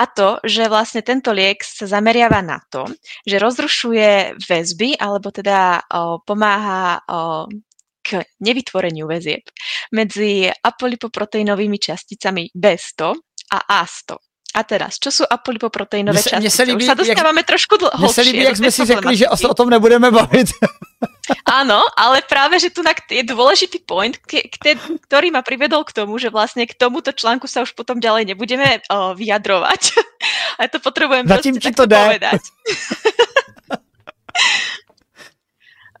A to, že vlastne tento liek sa zameriava na to, že rozrušuje väzby, alebo teda o, pomáha o, k nevytvoreniu väzieb medzi apolipoproteínovými časticami B100 a A100. A teraz, čo sú apolipoproteínové častice? Mně se líbí, Už sa dostávame jak, trošku dlho. Mně se líbí, jak sme si řekli, že o tom nebudeme bavit. Áno, ale práve, že tu je dôležitý point, ktorý ma privedol k tomu, že vlastne k tomuto článku sa už potom ďalej nebudeme uh, vyjadrovať. <laughs> A to potrebujem Zatím proste to povedať. <laughs>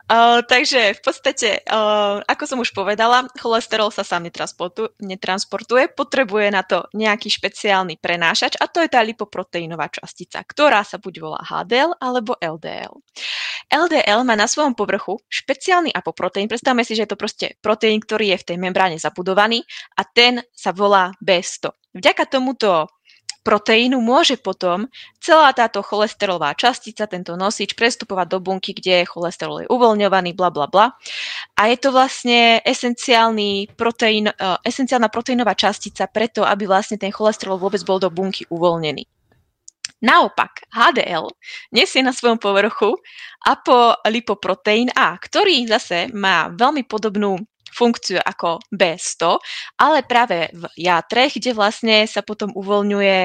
Uh, takže v podstate, uh, ako som už povedala, cholesterol sa sám netransportuje, potrebuje na to nejaký špeciálny prenášač a to je tá lipoproteínová častica, ktorá sa buď volá HDL alebo LDL. LDL má na svojom povrchu špeciálny apoproteín, predstavme si, že je to proste proteín, ktorý je v tej membráne zabudovaný a ten sa volá B100. Vďaka tomuto proteínu môže potom celá táto cholesterolová častica, tento nosič, prestupovať do bunky, kde cholesterol je uvoľňovaný, bla bla bla. A je to vlastne esenciálny proteín, uh, esenciálna proteínová častica preto, aby vlastne ten cholesterol vôbec bol do bunky uvoľnený. Naopak, HDL nesie na svojom povrchu apolipoproteín A, ktorý zase má veľmi podobnú funkciu ako B100, ale práve v játre, kde vlastne sa potom uvoľňuje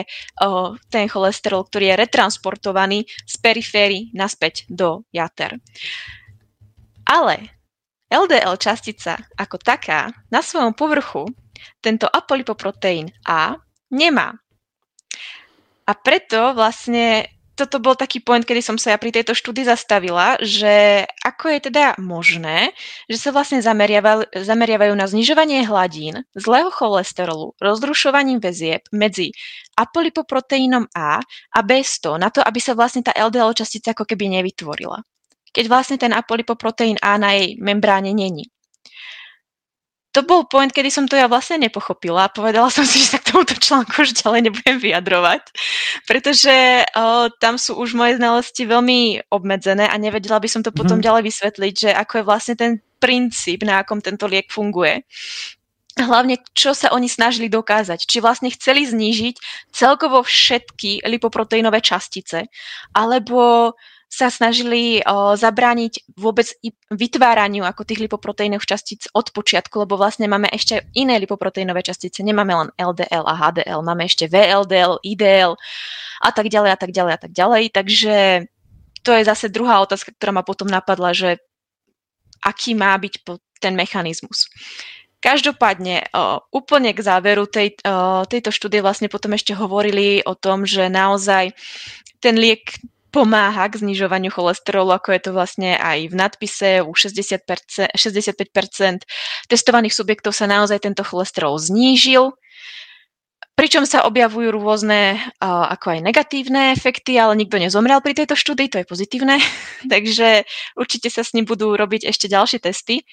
o, ten cholesterol, ktorý je retransportovaný z periféry naspäť do jater. Ale LDL častica ako taká na svojom povrchu tento apolipoproteín A nemá. A preto vlastne toto bol taký point, kedy som sa ja pri tejto štúdii zastavila, že ako je teda možné, že sa vlastne zameriavajú, na znižovanie hladín, zlého cholesterolu, rozrušovaním väzieb medzi apolipoproteínom A a B100 na to, aby sa vlastne tá LDL častica ako keby nevytvorila. Keď vlastne ten apolipoproteín A na jej membráne není to bol point, kedy som to ja vlastne nepochopila. Povedala som si, že sa k tomuto článku už ďalej nebudem vyjadrovať, pretože o, tam sú už moje znalosti veľmi obmedzené a nevedela by som to potom mm. ďalej vysvetliť, že ako je vlastne ten princíp, na akom tento liek funguje. Hlavne, čo sa oni snažili dokázať. Či vlastne chceli znížiť celkovo všetky lipoproteínové častice, alebo sa snažili o, zabrániť vôbec vytváraniu ako tých lipoproteínových častíc od počiatku, lebo vlastne máme ešte iné lipoproteínové častice. Nemáme len LDL a HDL, máme ešte VLDL, IDL a tak ďalej a tak ďalej a tak ďalej. Takže to je zase druhá otázka, ktorá ma potom napadla, že aký má byť ten mechanizmus. Každopádne o, úplne k záveru tej, tejto štúdie vlastne potom ešte hovorili o tom, že naozaj ten liek pomáha k znižovaniu cholesterolu, ako je to vlastne aj v nadpise. U 60%, 65% testovaných subjektov sa naozaj tento cholesterol znížil. Pričom sa objavujú rôzne ako aj negatívne efekty, ale nikto nezomrel pri tejto štúdii, to je pozitívne. <laughs> Takže určite sa s ním budú robiť ešte ďalšie testy.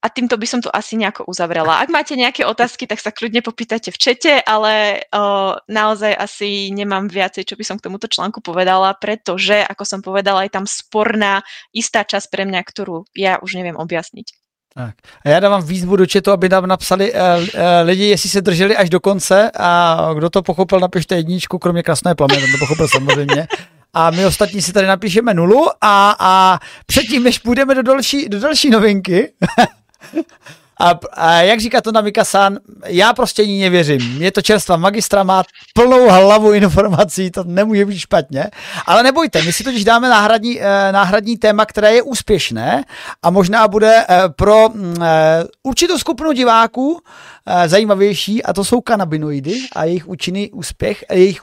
A týmto by som to asi nejako uzavrela. Ak máte nejaké otázky, tak sa kľudne popýtajte v čete, ale o, naozaj asi nemám viacej, čo by som k tomuto článku povedala, pretože, ako som povedala, je tam sporná istá časť pre mňa, ktorú ja už neviem objasniť. Tak. A já dávám výzvu do četu, aby nám napsali uh, uh, lidi, jestli se drželi až do konce a kdo to pochopil, napište jedničku, kromě krásné plameny, to pochopil samozřejmě. A my ostatní si tady napíšeme nulu a, a předtím, než půjdeme do další, do další novinky, <laughs> A, a jak říká to na Mikasan, já prostě ní nevěřím. Je to čerstvá magistra, má plnou hlavu informací, to nemůže být špatně. Ale nebojte, my si totiž dáme náhradní, eh, náhradní téma, které je úspěšné a možná bude eh, pro mm, eh, určitou skupinu diváků zajímavější a to jsou kanabinoidy a jejich účinný úspěch, jejich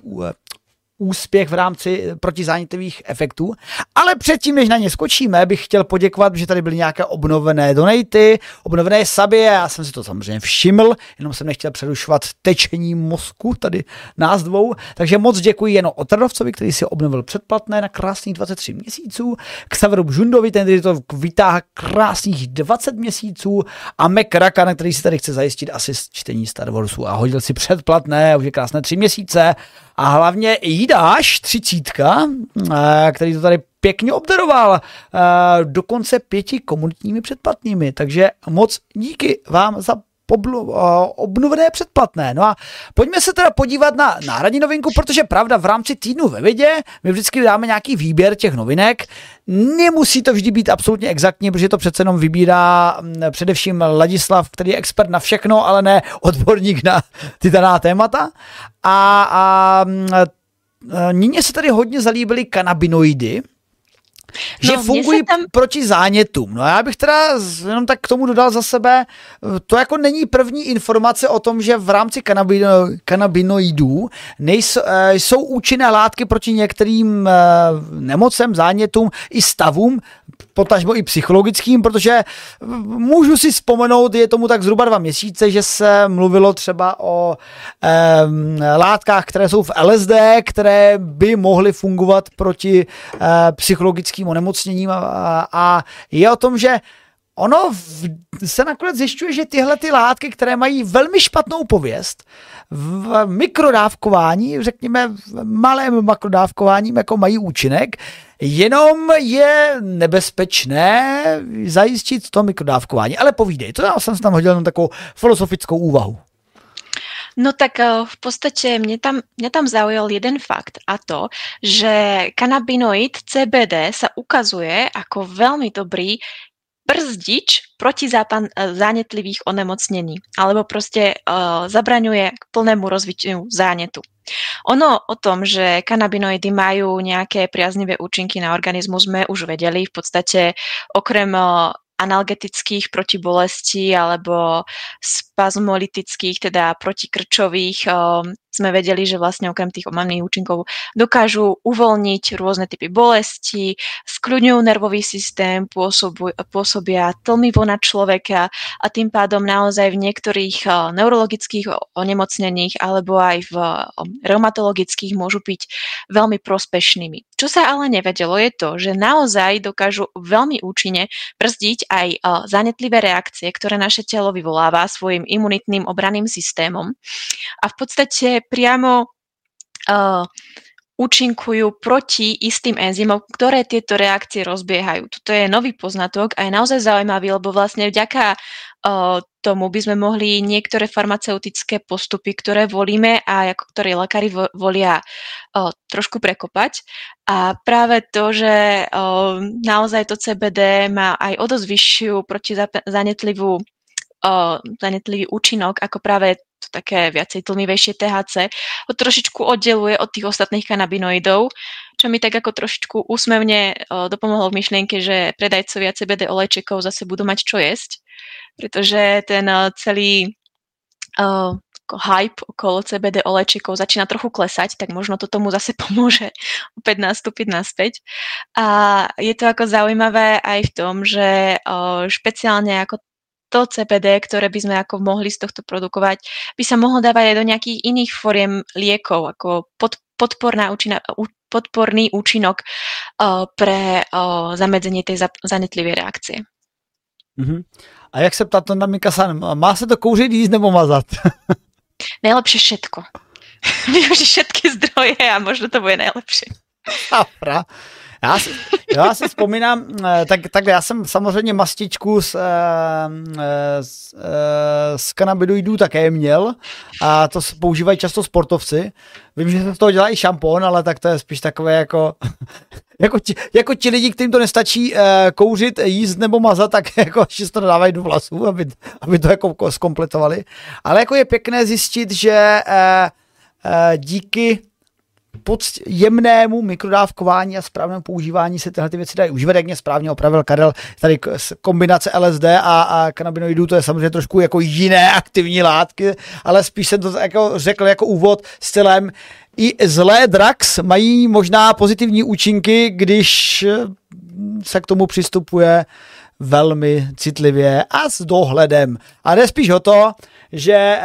úspěch v rámci eh, protizánětlivých efektů. Ale předtím, než na ně skočíme, bych chtěl poděkovat, že tady byly nějaké obnovené donaty, obnovené sabě, já jsem si to samozřejmě všiml, jenom jsem nechtěl přerušovat tečení mozku tady nás dvou, takže moc děkuji jenom Otradovcovi, který si obnovil předplatné na krásných 23 měsíců, k Saveru Bžundovi, ten to vytáhl krásných 20 měsíců a Mac Raka, který si tady chce zajistit asi čtení Star Warsu a hodil si předplatné, už je krásné 3 měsíce a hlavně Jidáš, třicítka, eh, který to tady pěkně obdaroval, eh, dokonce pěti komunitními předplatnými, takže moc díky vám za obnovené předplatné. No a pojďme se teda podívat na náhradní novinku, protože pravda v rámci týdnu ve vědě my vždycky dáme nějaký výběr těch novinek. Nemusí to vždy být absolutně exaktní, protože to přece jenom vybírá mm, především Ladislav, který je expert na všechno, ale ne odborník na <laughs> ty daná témata. A, a mm, Níně se tady hodně zalíbily kanabinoidy, že no, fungují tam... proti zánětům. No já bych teda jenom tak k tomu dodal za sebe, to jako není první informace o tom, že v rámci kanabino, kanabinoidů nejsou, eh, jsou účinné látky proti některým eh, nemocem, zánětům i stavům, potažmo i psychologickým, protože můžu si vzpomenout, je tomu tak zhruba dva měsíce, že se mluvilo třeba o eh, látkách, které jsou v LSD, které by mohly fungovat proti eh, psychologickým psychickým onemocněním a, a, a je o tom, že ono v, se nakonec zjišťuje, že tyhle ty látky, které mají velmi špatnou pověst, v mikrodávkování, řekněme v malém makrodávkování, jako mají účinek, jenom je nebezpečné zajistit to mikrodávkování. Ale povídej, to já jsem tam hodil jenom takovou filozofickou úvahu. No tak eh, v podstate mne tam, mňa tam zaujal jeden fakt a to, že kanabinoid CBD sa ukazuje ako veľmi dobrý brzdič proti zápan, eh, zánetlivých onemocnení alebo proste uh, zabraňuje k plnému rozvitiu zánetu. Ono o tom, že kanabinoidy majú nejaké priaznivé účinky na organizmus, sme už vedeli. V podstate okrem analgetických proti bolesti alebo spazmolitických, teda protikrčových sme vedeli, že vlastne okrem tých omamných účinkov dokážu uvoľniť rôzne typy bolesti, skľudňujú nervový systém, pôsobia tlmivo na človeka a tým pádom naozaj v niektorých neurologických onemocneních alebo aj v reumatologických môžu byť veľmi prospešnými. Čo sa ale nevedelo je to, že naozaj dokážu veľmi účinne brzdiť aj zanetlivé reakcie, ktoré naše telo vyvoláva svojim imunitným obraným systémom. A v podstate priamo uh, účinkujú proti istým enzymom, ktoré tieto reakcie rozbiehajú. Toto je nový poznatok a je naozaj zaujímavý, lebo vlastne vďaka uh, tomu by sme mohli niektoré farmaceutické postupy, ktoré volíme a ako ktoré lekári volia uh, trošku prekopať. A práve to, že uh, naozaj to CBD má aj o dosť vyššiu protizanetlivú zanetlivý účinok ako práve to také viacej tlmivejšie THC, ho trošičku oddeluje od tých ostatných kanabinoidov, čo mi tak ako trošičku úsmevne dopomohlo v myšlienke, že predajcovia CBD olejčekov zase budú mať čo jesť, pretože ten celý uh, hype okolo CBD olejčekov začína trochu klesať, tak možno to tomu zase <laughs> pomôže opäť nastúpiť naspäť. A je to ako zaujímavé aj v tom, že špeciálne ako to CBD, ktoré by sme ako mohli z tohto produkovať, by sa mohlo dávať aj do nejakých iných foriem liekov, ako pod, podporná účina, podporný účinok uh, pre uh, zamedzenie tej zanetlivej reakcie. Uh-huh. A jak se ptá to na Mikasan, má se to kouřit, jíst nebo mazat? <laughs> Najlepšie všetko. <laughs> Využiť všetky zdroje a možno to bude najlepšie. Afra. Já si, já si vzpomínám, eh, tak, takhle já jsem samozřejmě mastičku z, eh, z, eh, z kanabidoidů také měl a to používají často sportovci. Vím, že se z toho dělá i šampon, ale tak to je spíš takové jako, <laughs> jako, ti, jako ti lidi, kterým to nestačí kouřit, jíst nebo mazat, tak <laughs> jako si to dávají do vlasů, aby, aby to jako zkompletovali. Ale jako je pěkné zjistit, že díky pod jemnému mikrodávkování a správnému používání se tyhle ty věci dají užívat, jak mě správně opravil Karel, tady kombinace LSD a, a kanabinoidů, to je samozřejmě trošku jako jiné aktivní látky, ale spíš jsem to jako řekl jako úvod stylem, i zlé drax mají možná pozitivní účinky, když se k tomu přistupuje velmi citlivě a s dohledem. A jde spíš o to, že e,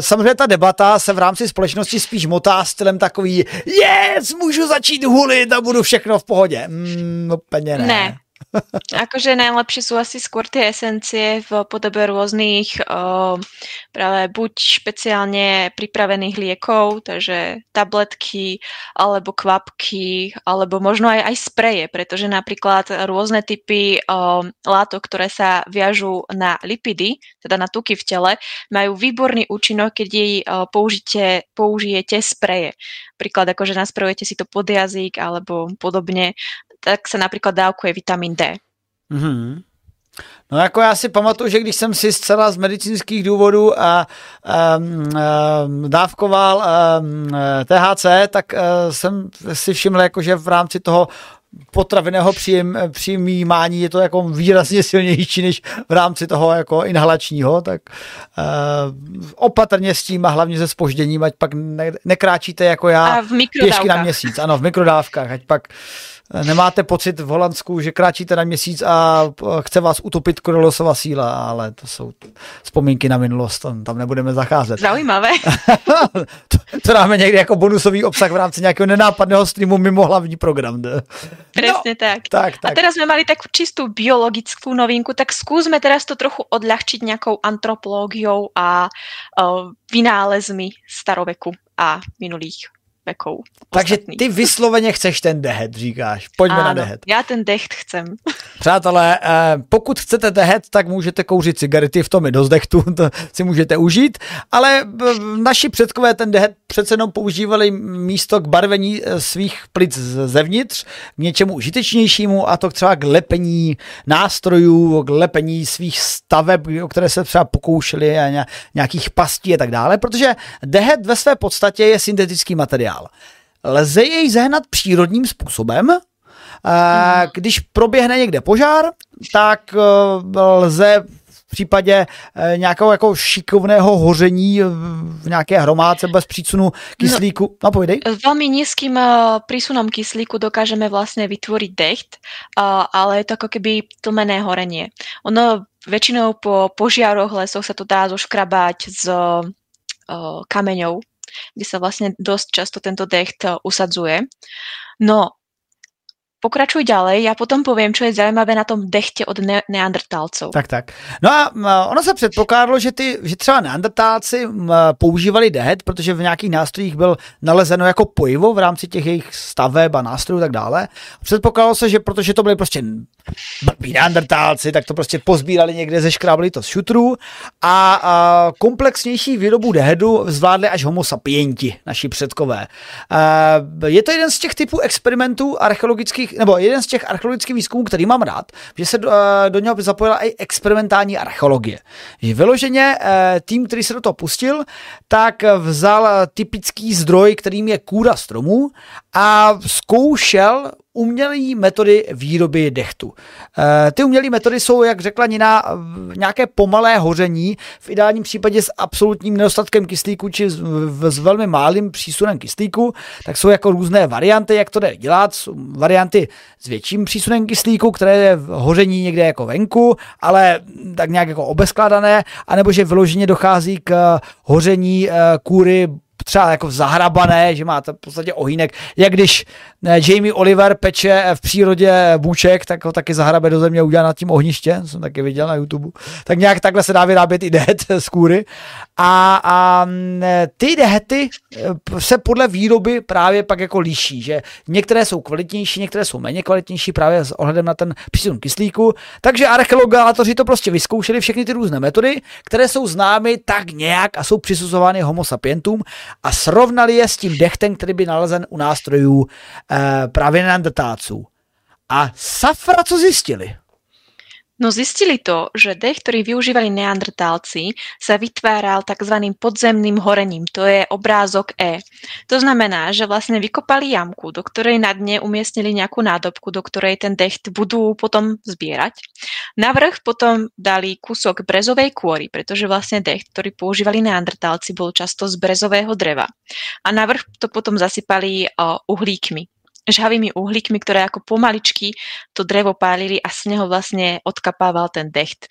samozřejmě ta debata se v rámci společnosti spíš motá stylem takový yes, můžu začít hulit a budu všechno v pohodě. Mm, úplně ne. Ne, <laughs> akože najlepšie sú asi skôr tie esencie v podobe rôznych o, práve buď špeciálne pripravených liekov, takže tabletky, alebo kvapky, alebo možno aj, aj spreje, pretože napríklad rôzne typy o, látok, ktoré sa viažú na lipidy, teda na tuky v tele, majú výborný účinok, keď jej o, použite, použijete spreje. Príklad, akože nasprejujete si to pod jazyk alebo podobne, tak se například dávkuje vitamin D. Mm-hmm. No jako já si pamatuju, že když jsem si zcela z medicínských důvodů a, um, um, dávkoval um, THC, tak uh, jsem si všiml, jako, že v rámci toho potravinného příjem, přijímání je to jako výrazně silnější než v rámci toho jako inhalačního, tak uh, opatrně s tím a hlavně se spožděním, ať pak ne, nekráčíte jako já a v pěšky na měsíc. Ano, v mikrodávkách, ať pak nemáte pocit v Holandsku, že kráčíte na měsíc a chce vás utopit korolosová síla, ale to jsou vzpomínky na minulost, tam, tam nebudeme zacházet. Zaujímavé. <laughs> to, to dáme někdy jako bonusový obsah v rámci nějakého nenápadného streamu mimo hlavní program. Presne no, tak. tak. tak. A teraz sme mali takú čistú biologickú novinku, tak skúsme teraz to trochu odľahčiť nejakou antropológiou a uh, vynálezmi staroveku a minulých vekov. Takže ty vysloveně chceš ten dehet, říkáš. Pojďme ano, na dehet. Já ten decht chcem. <laughs> Přátelé, eh, pokud chcete dehet, tak můžete kouřit cigarety, v tom je dost dechtu, <laughs> to si můžete užít, ale eh, naši předkové ten dehet přece jenom používali místo k barvení eh, svých plic zevnitř k něčemu užitečnějšímu a to třeba k lepení nástrojů, k lepení svých staveb, o které se třeba pokoušeli a nějakých pastí a tak dále, protože dehet ve své podstatě je syntetický materiál. Lze jej zehnat přírodním způsobem Mhm. Když proběhne někde požár, tak lze případě eh, nějakého jako šikovného hoření v nějaké hromádce bez přísunu kyslíku? No, no pojdej. S veľmi nízkým eh, prísunom kyslíku dokážeme vlastne vytvoriť decht, ale je to ako keby tlmené horenie. Ono väčšinou po požiaroch lesoch sa to dá zoškrabať z eh, kameňov, kde sa vlastne dosť často tento decht usadzuje. No, Pokračuj ďalej, ja potom povím, co je zajímavé na tom dechtě od ne- neandertálců. Tak, tak. No a ono se předpokládalo, že, ty, že třeba neandertálci používali dehet, protože v nějakých nástrojích byl nalezeno jako pojivo v rámci těch jejich staveb a nástrojů a tak dále. Předpokládalo se, že protože to byly prostě blbí neandertálci, tak to prostě pozbírali někde, zeškrábli to z šutrů a, a komplexnější výrobu dehedu zvládli až homo sapienti, naši předkové. A je to jeden z těch typů experimentů archeologických nebo jeden z těch archeologických výzkumů, který mám rád, že se do, do něho zapojila i experimentální archeologie. Že vyloženě eh, tým, který se do toho pustil, tak vzal typický zdroj, kterým je kůra stromů a zkoušel umělé metody výroby dechtu. Eh, ty umělé metody jsou, jak řekla Nina, nějaké pomalé hoření, v ideálním případě s absolutním nedostatkem kyslíku či s, velmi malým přísunem kyslíku, tak jsou jako různé varianty, jak to jde dělat. Jsou varianty s větším přísunem kyslíku, které je v hoření někde jako venku, ale tak nějak jako obeskladané, anebo že vyloženě dochází k hoření eh, kůry třeba jako zahrabané, že má to v podstatě ohýnek, jak když eh, Jamie Oliver peče v přírodě bůček, tak ho taky zahrabe do země udělá nad tím ohniště, jsem taky viděl na YouTube. Tak nějak takhle se dá vyrábět i dehet <laughs> z kůry. A, a mm, ty dehety eh, se podle výroby právě pak jako liší, že některé jsou kvalitnější, některé jsou méně kvalitnější právě s ohledem na ten přísun kyslíku. Takže archeologátoři to prostě vyzkoušeli všechny ty různé metody, které jsou známy tak nějak a jsou přisuzovány homo sapientům a srovnali je s tím dechtem, který by nalezen u nástrojů e, právě neandertáců. A safra co zjistili? No zistili to, že dech, ktorý využívali neandrtálci, sa vytváral tzv. podzemným horením. To je obrázok E. To znamená, že vlastne vykopali jamku, do ktorej na dne umiestnili nejakú nádobku, do ktorej ten decht budú potom zbierať. Navrh potom dali kúsok brezovej kôry, pretože vlastne decht, ktorý používali neandrtálci, bol často z brezového dreva. A navrh to potom zasypali uhlíkmi žhavými uhlíkmi, ktoré ako pomaličky to drevo pálili a z neho vlastne odkapával ten decht.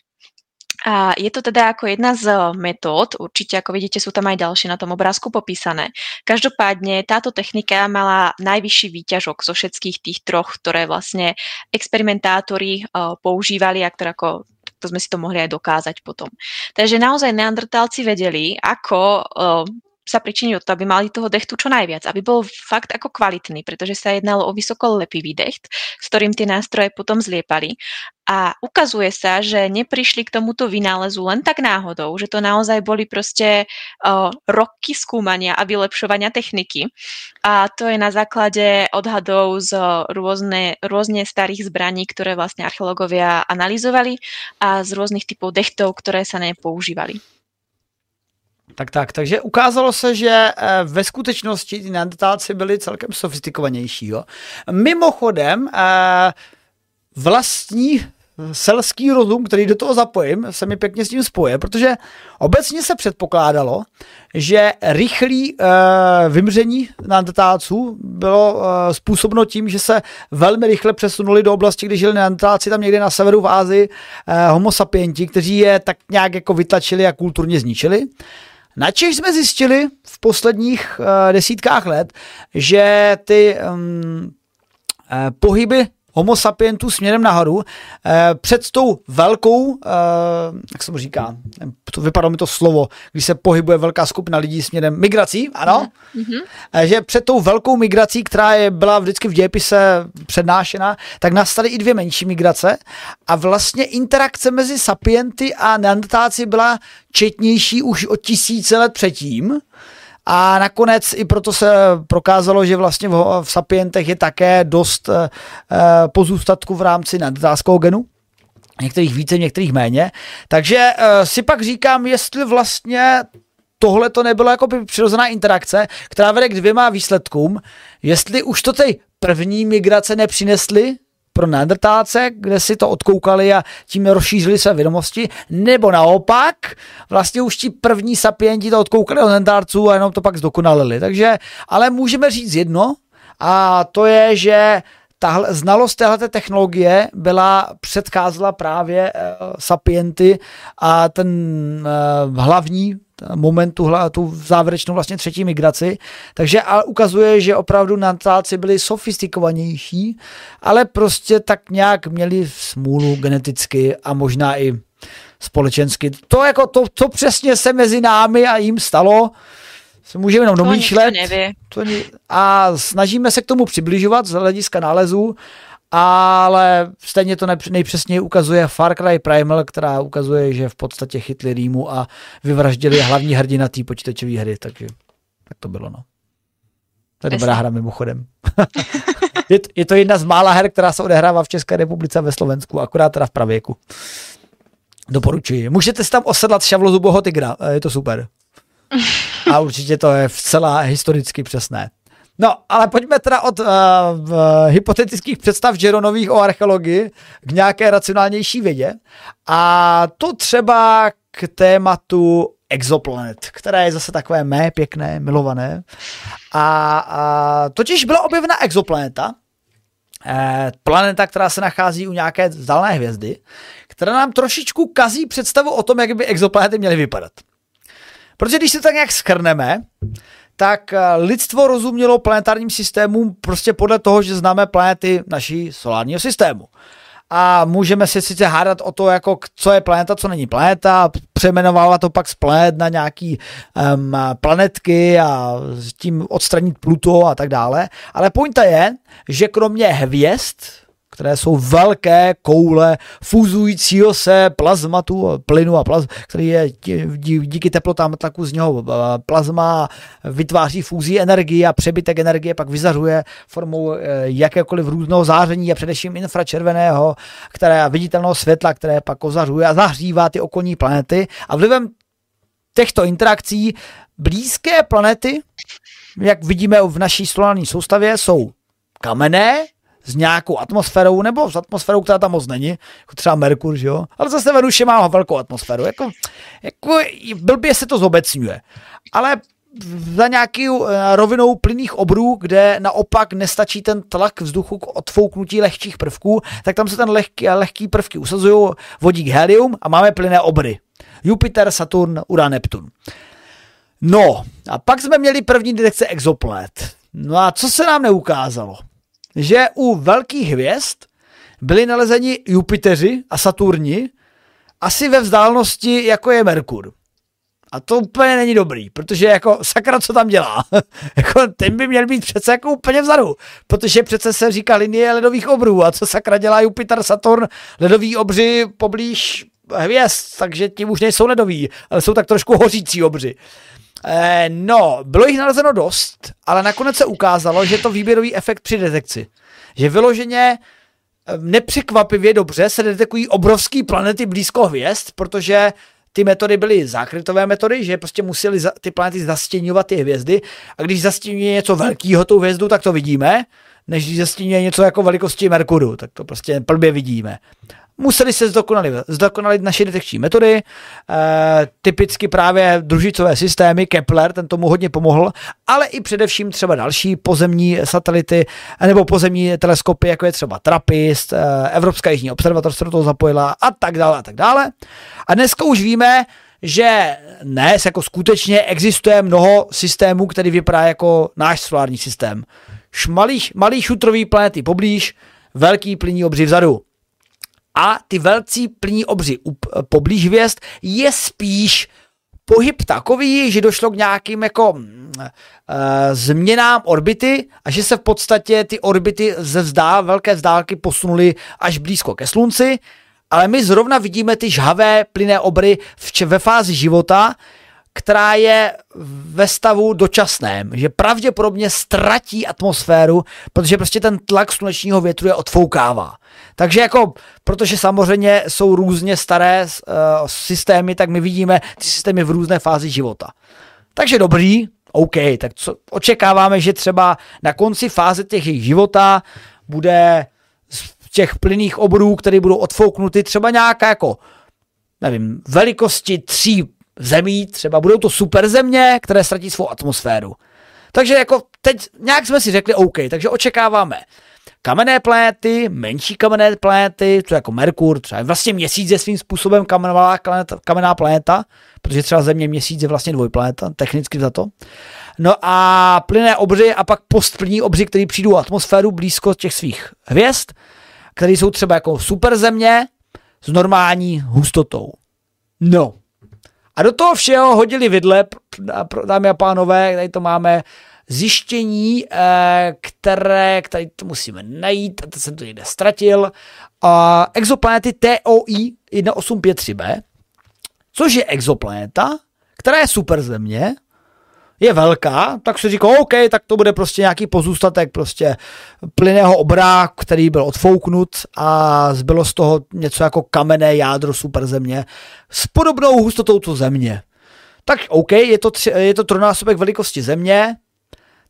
A je to teda ako jedna z metód, určite ako vidíte sú tam aj ďalšie na tom obrázku popísané. Každopádne táto technika mala najvyšší výťažok zo všetkých tých troch, ktoré vlastne experimentátori uh, používali a ktoré ako to sme si to mohli aj dokázať potom. Takže naozaj neandertálci vedeli, ako uh, sa pričinil to, aby mali toho dechtu čo najviac, aby bol fakt ako kvalitný, pretože sa jednalo o vysoko lepivý decht, s ktorým tie nástroje potom zliepali. A ukazuje sa, že neprišli k tomuto vynálezu len tak náhodou, že to naozaj boli proste uh, roky skúmania a vylepšovania techniky. A to je na základe odhadov z rôzne, rôzne starých zbraní, ktoré vlastne archeológovia analyzovali a z rôznych typov dechtov, ktoré sa nepoužívali. Tak tak, takže ukázalo se, že eh, ve skutečnosti ty neandertálci byli celkem sofistikovanější. Jo. Mimochodem, eh, vlastní selský rozum, který do toho zapojím, se mi pěkně s tím spoje, protože obecně se předpokládalo, že rychlý e, vymření neandertálců bylo e, způsobeno tím, že se velmi rychle přesunuli do oblasti, kde žili neandertálci tam někde na severu v Ázii, e, homo sapienti, kteří je tak nějak jako vytlačili a kulturně zničili. Načež jsme zjistili v posledních uh, desítkách let, že ty um, pohyby homo sapientů směrem nahoru. Eh, před tou velkou, eh, jak se mu říká, to vypadalo mi to slovo, když se pohybuje velká skupina lidí směrem migrací, ano, mm-hmm. eh, že před tou velkou migrací, která je, byla vždycky v dějepise přednášena, tak nastaly i dvě menší migrace a vlastně interakce mezi sapienty a neandertáci byla četnější už o tisíce let předtím, a nakonec i proto se prokázalo, že vlastně v, v sapientech je také dost e, pozůstatku v rámci nadotázského genu. Některých více, některých méně. Takže e, si pak říkám, jestli vlastně tohle to nebylo jako přirozená interakce, která vede k dvěma výsledkům. Jestli už to ty první migrace nepřinesly pro neandertálce, kde si to odkoukali a tím rozšířili své vědomosti, nebo naopak, vlastně už ti první sapienti to odkoukali od neandertálců a jenom to pak zdokonalili. Takže, ale můžeme říct jedno, a to je, že tahle, znalost téhle technologie byla, předcházela právě uh, sapienty a ten uh, hlavní moment, tu, tu závěrečnou vlastně třetí migraci. Takže a ukazuje, že opravdu Natálci byli sofistikovanější, ale prostě tak nějak měli smůlu geneticky a možná i společensky. To jako to, to přesně se mezi námi a jim stalo se můžeme jenom domýšlet. To a snažíme se k tomu přibližovat z hlediska nálezů, ale stejně to nejpřesněji ukazuje Far Cry Primal, která ukazuje, že v podstatě chytli Rýmu a vyvraždili hlavní hrdina té počítačové hry, takže tak to bylo, no. To je Jasně. dobrá hra mimochodem. <laughs> je, to, je to jedna z mála her, která se odehrává v České republice a ve Slovensku, akorát teda v pravěku. Doporučuji. Můžete si tam osedlat šavlozuboho tygra, je to super. A určitě to je vcela historicky přesné. No, ale pojďme teda od uh, hypotetických představ Jeronových o archeologii k nějaké racionálnější vědě. A to třeba k tématu exoplanet, které je zase takové mé, pěkné, milované. A, a totiž byla objevena exoplaneta, eh, planeta, která se nachází u nějaké vzdálené hvězdy, která nám trošičku kazí představu o tom, jak by exoplanety měly vypadat. Protože když se tak nějak skrneme, tak eh, lidstvo rozumělo planetárním systémům prostě podle toho, že známe planety naší solárního systému. A můžeme si sice hádat o to, jako co je planeta, co není planeta, přejmenovávat to pak z planet na nějaký um, planetky a tím odstranit Pluto a tak dále. Ale pointa je, že kromě hvězd, které jsou velké koule fuzujícího se plazmatu, plynu a plaz, který je díky teplotám tlaku z něho eh, plazma vytváří fúzí energie a přebytek energie pak vyzařuje formou eh, jakékoliv různého záření a především infračerveného, které viditelného světla, které pak ozařuje a zahřívá ty okolní planety. A vlivem těchto interakcí blízké planety, jak vidíme v naší solární soustavě, jsou kamenné, s nějakou atmosférou, nebo s atmosférou, která tam moc není, jako třeba Merkur, že jo? Ale zase Venus má velkou atmosféru. Jako, jako blbě se to zobecňuje. Ale za nějakou eh, rovinou plynných obrů, kde naopak nestačí ten tlak vzduchu k odfouknutí lehčích prvků, tak tam se ten lehký, lehký prvky usazují vodík helium a máme plynné obry. Jupiter, Saturn, Uran, Neptun. No, a pak jsme měli první detekce exoplanet. No a co se nám neukázalo? Že u velkých hvězd byli nalezeni Jupiteři a Saturni asi ve vzdálenosti, jako je Merkur. A to úplně není dobrý, protože jako sakra, co tam dělá? <laughs> jako ten by měl být přece jako úplně vzadu, protože přece se říká linie ledových obrů a co sakra dělá Jupiter, Saturn, ledový obři poblíž hvězd, takže ti už nejsou ledoví, ale jsou tak trošku hořící obři. Eh, no, bylo jich nalezeno dost, ale nakonec se ukázalo, že to výběrový efekt při detekci. Že vyloženě eh, nepřekvapivě dobře se detekují obrovské planety blízko hvězd, protože ty metody byly zákrytové metody, že prostě museli za, ty planety zastěňovat ty hvězdy a když zastěňuje něco velkého tou hvězdu, tak to vidíme, než když zastěňuje něco jako velikosti Merkuru, tak to prostě plbě vidíme museli se zdokonalit, zdokonalit naše detekční metody, e, typicky právě družicové systémy, Kepler, ten tomu hodně pomohl, ale i především třeba další pozemní satelity nebo pozemní teleskopy, jako je třeba TRAPPIST, e, Evropská jižní observatoř se do toho zapojila a tak dále a tak dále. A dneska už víme, že dnes jako skutečně existuje mnoho systémů, který vypadá jako náš solární systém. Malý, malý šutrový planety poblíž, velký plyní obři vzadu a ty velcí plní obři poblíž hvězd je spíš pohyb takový, že došlo k nějakým jako uh, změnám orbity a že se v podstatě ty orbity ze vzdál, velké vzdálky posunuly až blízko ke slunci, ale my zrovna vidíme ty žhavé plyné obry v, ve fázi života, která je ve stavu dočasném, že pravděpodobně ztratí atmosféru, protože prostě ten tlak slunečního větru je odfoukává. Takže jako, protože samozřejmě jsou různě staré uh, systémy, tak my vidíme ty systémy v různé fázi života. Takže dobrý, OK, tak co očekáváme, že třeba na konci fáze těch jejich života bude z těch plynných oborů, které budou odfouknuty, třeba nějaká jako, nevím, velikosti tří zemí, třeba budou to super země, které ztratí svou atmosféru. Takže jako teď nějak jsme si řekli OK, takže očekáváme kamenné pléty, menší kamenné pléty, to jako Merkur, třeba vlastně měsíc je svým způsobem kamenová kamenná pléta, protože třeba země měsíc je vlastně dvojpléta, technicky za to. No a plynné obři a pak postplní obři, které přijdou atmosféru blízko těch svých hvězd, které jsou třeba jako super země s normální hustotou. No. A do toho všeho hodili vidle, dámy a pánové, tady to máme zjištění, eh, které, které to musíme najít, a to jsem to někde ztratil, a exoplanety TOI 1853b, což je exoplaneta, která je super země, je velká, tak si říká, OK, tak to bude prostě nějaký pozůstatek prostě plyného obra, který byl odfouknut a zbylo z toho něco jako kamenné jádro superzemě s podobnou hustotou co země. Tak OK, je to, tři, je to trojnásobek velikosti země,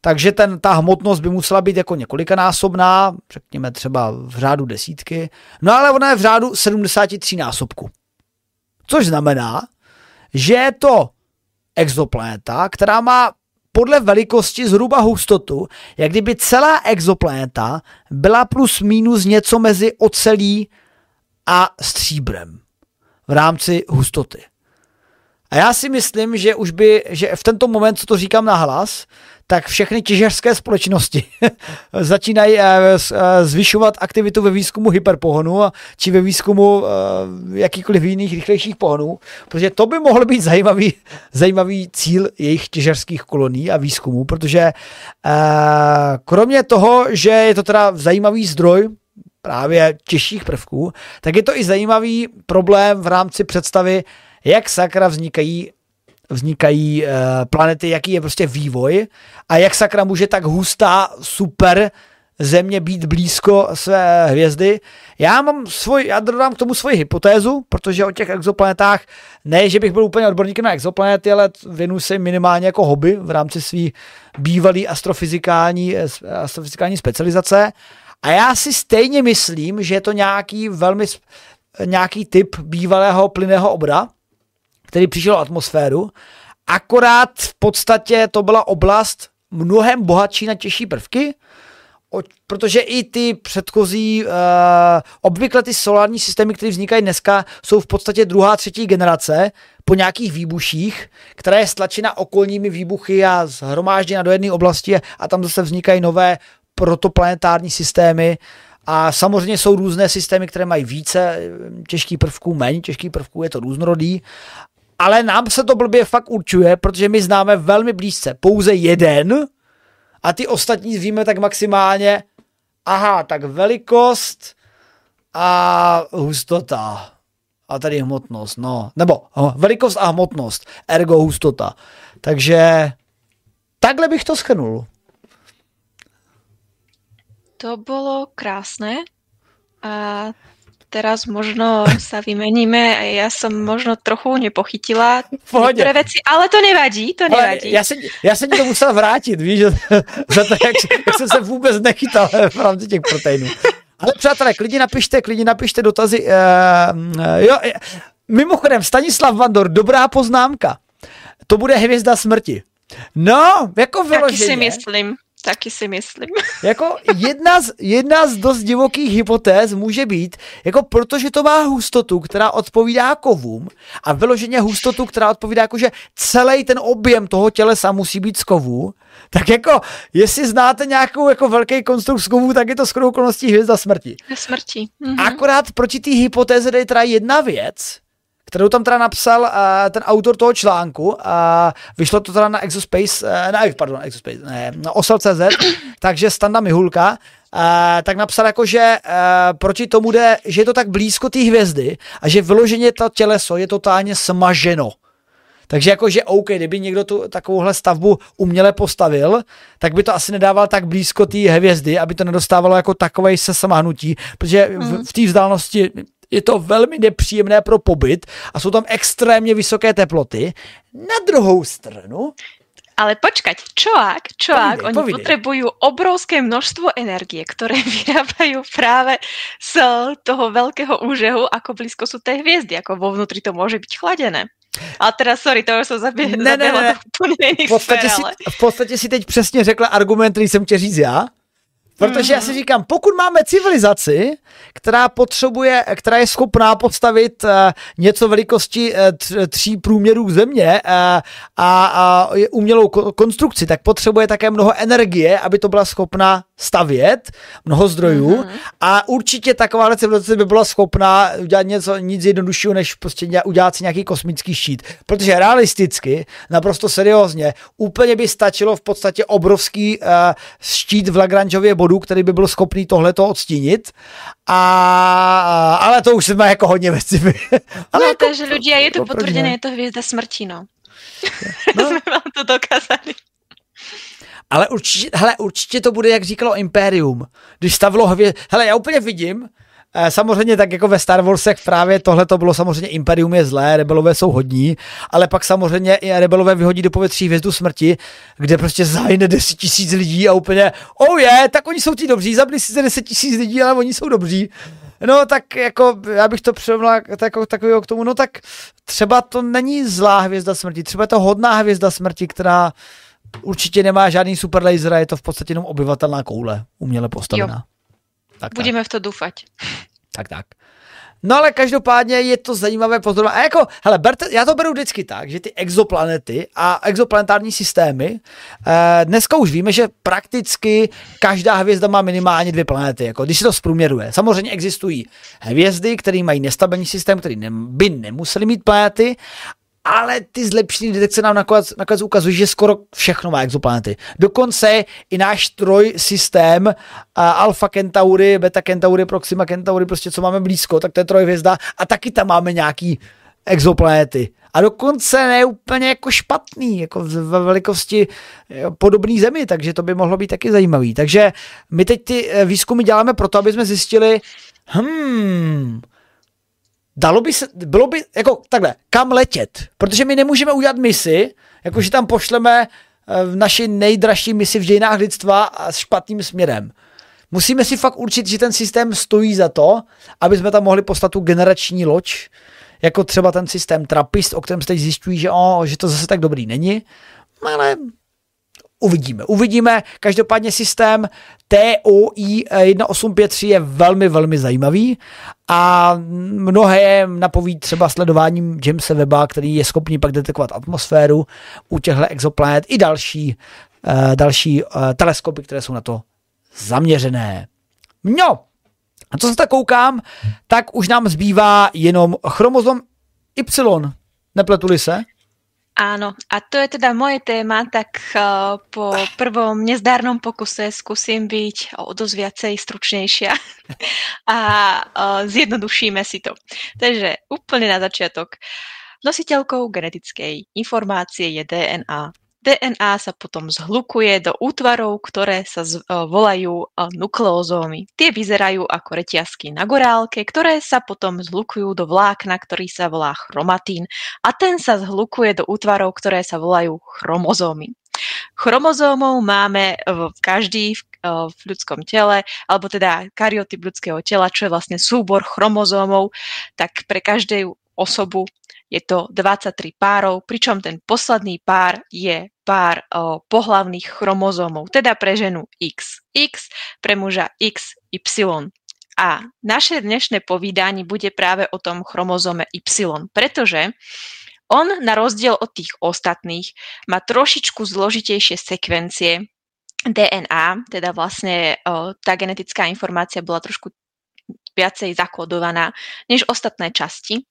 takže ten, ta hmotnost by musela být jako několikanásobná, řekněme třeba v řádu desítky, no ale ona je v řádu 73 násobku. Což znamená, že je to exoplaneta, která má podle velikosti zhruba hustotu, jak kdyby celá exoplaneta byla plus minus něco mezi ocelí a stříbrem v rámci hustoty. A já si myslím, že už by, že v tento moment, co to říkám na hlas, tak všechny těžařské společnosti <laughs> začínají eh, eh, zvyšovat aktivitu ve výzkumu hyperpohonu či ve výzkumu eh, jakýkoliv jiných rychlejších pohonů, protože to by mohl být zajímavý, <laughs> zajímavý cíl jejich těžařských kolonií a výzkumu, protože kromě toho, že je to teda zajímavý zdroj právě těžších prvků, tak je to i zajímavý problém v rámci představy, jak sakra vznikají vznikají uh, planety, jaký je prostě vývoj a jak sakra může tak hustá, super země být blízko své hvězdy. Já mám svůj, já dodám k tomu svoji hypotézu, protože o těch exoplanetách, ne, že bych byl úplně odborníkem na exoplanety, ale věnuju se minimálně jako hobby v rámci své bývalé astrofyzikální, eh, astrofyzikální specializace. A já si stejně myslím, že je to nějaký velmi nějaký typ bývalého plynného obra, který přišel atmosféru, akorát v podstatě to byla oblast mnohem bohatší na těžší prvky, protože i ty předchozí, uh, obvykle ty solární systémy, které vznikají dneska, jsou v podstatě druhá, třetí generace po nějakých výbuších, která je stlačena okolními výbuchy a zhromážděna do jedné oblasti a tam zase vznikají nové protoplanetární systémy. A samozřejmě jsou různé systémy, které mají více eh, těžkých prvků, méně těžkých prvků, je to různorodý, ale nám se to blbě fakt určuje, protože my známe velmi blízce pouze jeden a ty ostatní víme tak maximálně, aha, tak velikost a hustota. A tady hmotnost, no. Nebo velikost a hmotnost, ergo hustota. Takže takhle bych to schrnul. To bylo krásné. A teraz možno sa vymeníme a ja som možno trochu nepochytila některé věci, ale to nevadí, to nevadí. já, jsem, já jsem to musel vrátit, víš, za to, jak, jak jsem se vůbec nechytal v rámci těch proteinů. Ale přátelé, klidně napište, klidně napište dotazy. Uh, jo, mimochodem, Stanislav Vandor, dobrá poznámka. To bude hvězda smrti. No, jako vyloženě. Taky si myslím. Taky si myslím. <laughs> Jako jedna z, jedna z dost divokých hypotéz může být, jako protože to má hustotu, která odpovídá kovům a vyloženě hustotu, která odpovídá jako, že celý ten objem toho tělesa musí být z kovů, tak jako, jestli znáte nějakou jako velký konstrukt z kovů, tak je to skoro okolností hvězda smrti. Smrti. Mhm. Akorát proti té hypotéze jde teda jedna věc, kterou tam teda napsal uh, ten autor toho článku a vyšlo to teda na Exospace, uh, ne, pardon, Exospace, ne, na osel.cz, takže Standa Mihulka, uh, tak napsal jako, že uh, proti tomu jde, že je to tak blízko té hvězdy a že vyloženě to těleso je totálně smaženo. Takže jakože OK, kdyby někdo tu takovouhle stavbu uměle postavil, tak by to asi nedával tak blízko té hvězdy, aby to nedostávalo jako takové se samahnutí, protože v, v té vzdálenosti je to velmi nepříjemné pro pobyt a jsou tam extrémně vysoké teploty. Na druhou stranu, ale počkať, čo ak, čo povídej, oni povídej. potrebujú obrovské množstvo energie, ktoré <laughs> vyrábajú práve z toho veľkého úžehu, ako blízko sú tej hviezdy, ako vo vnútri to môže byť chladené. A teda sorry, to už jsem zabě- ne, ne, ne. v podstatě, sfér, ale... si, v podstatě si teď přesně řekla argument, který jsem chtěl říct já. Protože já si mhm. říkám, pokud máme civilizaci, která potřebuje, která je schopná postavit uh, něco velikosti uh, tří průměrů země uh, a, a umělou konstrukci, tak potřebuje také mnoho energie, aby to byla schopná stavět, mnoho zdrojů mm-hmm. a určitě taková civilizace by byla schopná udělat něco nic jednoduššího, než prostě udělat si nějaký kosmický štít. Protože realisticky, naprosto seriózně, úplně by stačilo v podstatě obrovský uh, štít v Lagrangeově bodu, který by byl schopný tohleto odstínit. A, ale to už jsme jako hodně věci. <laughs> ale no, jako, takže ľudia, je to potvrdené, je to hvězda smrti, no. no. <laughs> jsme vám to dokázali. Ale určitě, hele, určitě to bude, jak říkalo Imperium. Když stavilo hvězd... Hele, já úplně vidím, Samozřejmě tak jako ve Star Warsech právě tohle to bylo samozřejmě Imperium je zlé, rebelové jsou hodní, ale pak samozřejmě i rebelové vyhodí do povětří hvězdu smrti, kde prostě zahyne 10 tisíc lidí a úplně, oh je, yeah, tak oni jsou ti dobří, zabili si 10 tisíc lidí, ale oni jsou dobří. No tak jako, já bych to přirovnal jako, takového k tomu, no tak třeba to není zlá hvězda smrti, třeba je to hodná hvězda smrti, která určitě nemá žádný super laser, je to v podstatě jenom obyvatelná koule, uměle postavená. Tak, Budeme tak. v to doufat. Tak, tak. No ale každopádně je to zajímavé pozorovat. A jako, hele, berte, já to beru vždycky tak, že ty exoplanety a exoplanetární systémy, eh, dneska už víme, že prakticky každá hvězda má minimálně dvě planety, jako když se to zprůměruje. Samozřejmě existují hvězdy, které mají nestabilní systém, který ne, by nemuseli mít planety, ale ty zlepšené detekce nám nakonec, nakonec ukazují, že skoro všechno má exoplanety. Dokonce i náš troj systém uh, Alpha Centauri, Beta Centauri, Proxima Centauri, prostě co máme blízko, tak to je trojhvězda a taky tam máme nějaký exoplanety. A dokonce ne úplně jako špatný, jako ve velikosti podobný zemi, takže to by mohlo být taky zajímavý. Takže my teď ty eh, výzkumy děláme proto, aby jsme zjistili, hmm, dalo by se, bylo by, jako takhle, kam letět? Protože my nemůžeme udělat misi, jakože tam pošleme eh, v naši nejdražší misi v dějinách lidstva a s špatným směrem. Musíme si fakt určit, že ten systém stojí za to, aby jsme tam mohli poslat tu generační loď, jako třeba ten systém Trappist, o kterém se teď zjišťují, že, o, že to zase tak dobrý není, ale uvidíme. Uvidíme. Každopádně systém TOI 1853 je velmi, velmi zajímavý a mnohé napoví třeba sledováním Jamesa Weba, který je schopný pak detekovat atmosféru u těchto exoplanet i další, uh, další uh, teleskopy, které jsou na to zaměřené. No, a co se tak koukám, tak už nám zbývá jenom chromozom Y. Nepletuli se? Áno, a to je teda moje téma, tak uh, po prvom nezdárnom pokuse skúsim byť o dosť viacej stručnejšia <laughs> a uh, zjednodušíme si to. Takže úplne na začiatok. Nositeľkou genetickej informácie je DNA. DNA sa potom zhlukuje do útvarov, ktoré sa z, uh, volajú uh, nukleozómy. Tie vyzerajú ako reťazky na gorálke, ktoré sa potom zhlukujú do vlákna, ktorý sa volá chromatín a ten sa zhlukuje do útvarov, ktoré sa volajú chromozómy. Chromozómov máme v každý v, v ľudskom tele, alebo teda kariotyp ľudského tela, čo je vlastne súbor chromozómov, tak pre každú osobu je to 23 párov, pričom ten posledný pár je pár o, pohlavných chromozómov, teda pre ženu X, X, pre muža X, Y. A naše dnešné povídanie bude práve o tom chromozome Y, pretože on na rozdiel od tých ostatných má trošičku zložitejšie sekvencie DNA, teda vlastne o, tá genetická informácia bola trošku viacej zakodovaná než ostatné časti.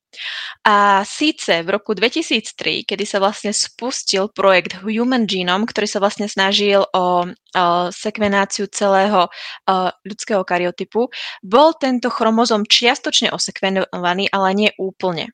A síce v roku 2003, kedy sa vlastne spustil projekt Human Genome, ktorý sa vlastne snažil o, o sekvenáciu celého o, ľudského karyotypu, bol tento chromozom čiastočne osekvenovaný, ale nie úplne.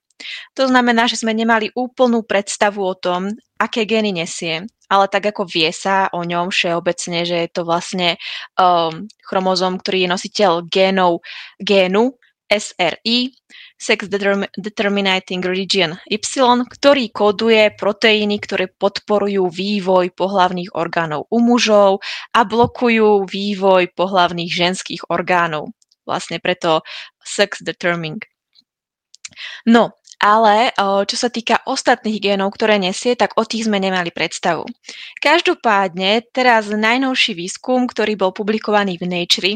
To znamená, že sme nemali úplnú predstavu o tom, aké gény nesie, ale tak ako vie sa o ňom všeobecne, že je to vlastne um, chromozom, ktorý je nositeľ génov génu, SRI, Sex Determinating Region Y, ktorý koduje proteíny, ktoré podporujú vývoj pohlavných orgánov u mužov a blokujú vývoj pohlavných ženských orgánov. Vlastne preto sex determining. No, ale čo sa týka ostatných génov, ktoré nesie, tak o tých sme nemali predstavu. Každopádne teraz najnovší výskum, ktorý bol publikovaný v Nature,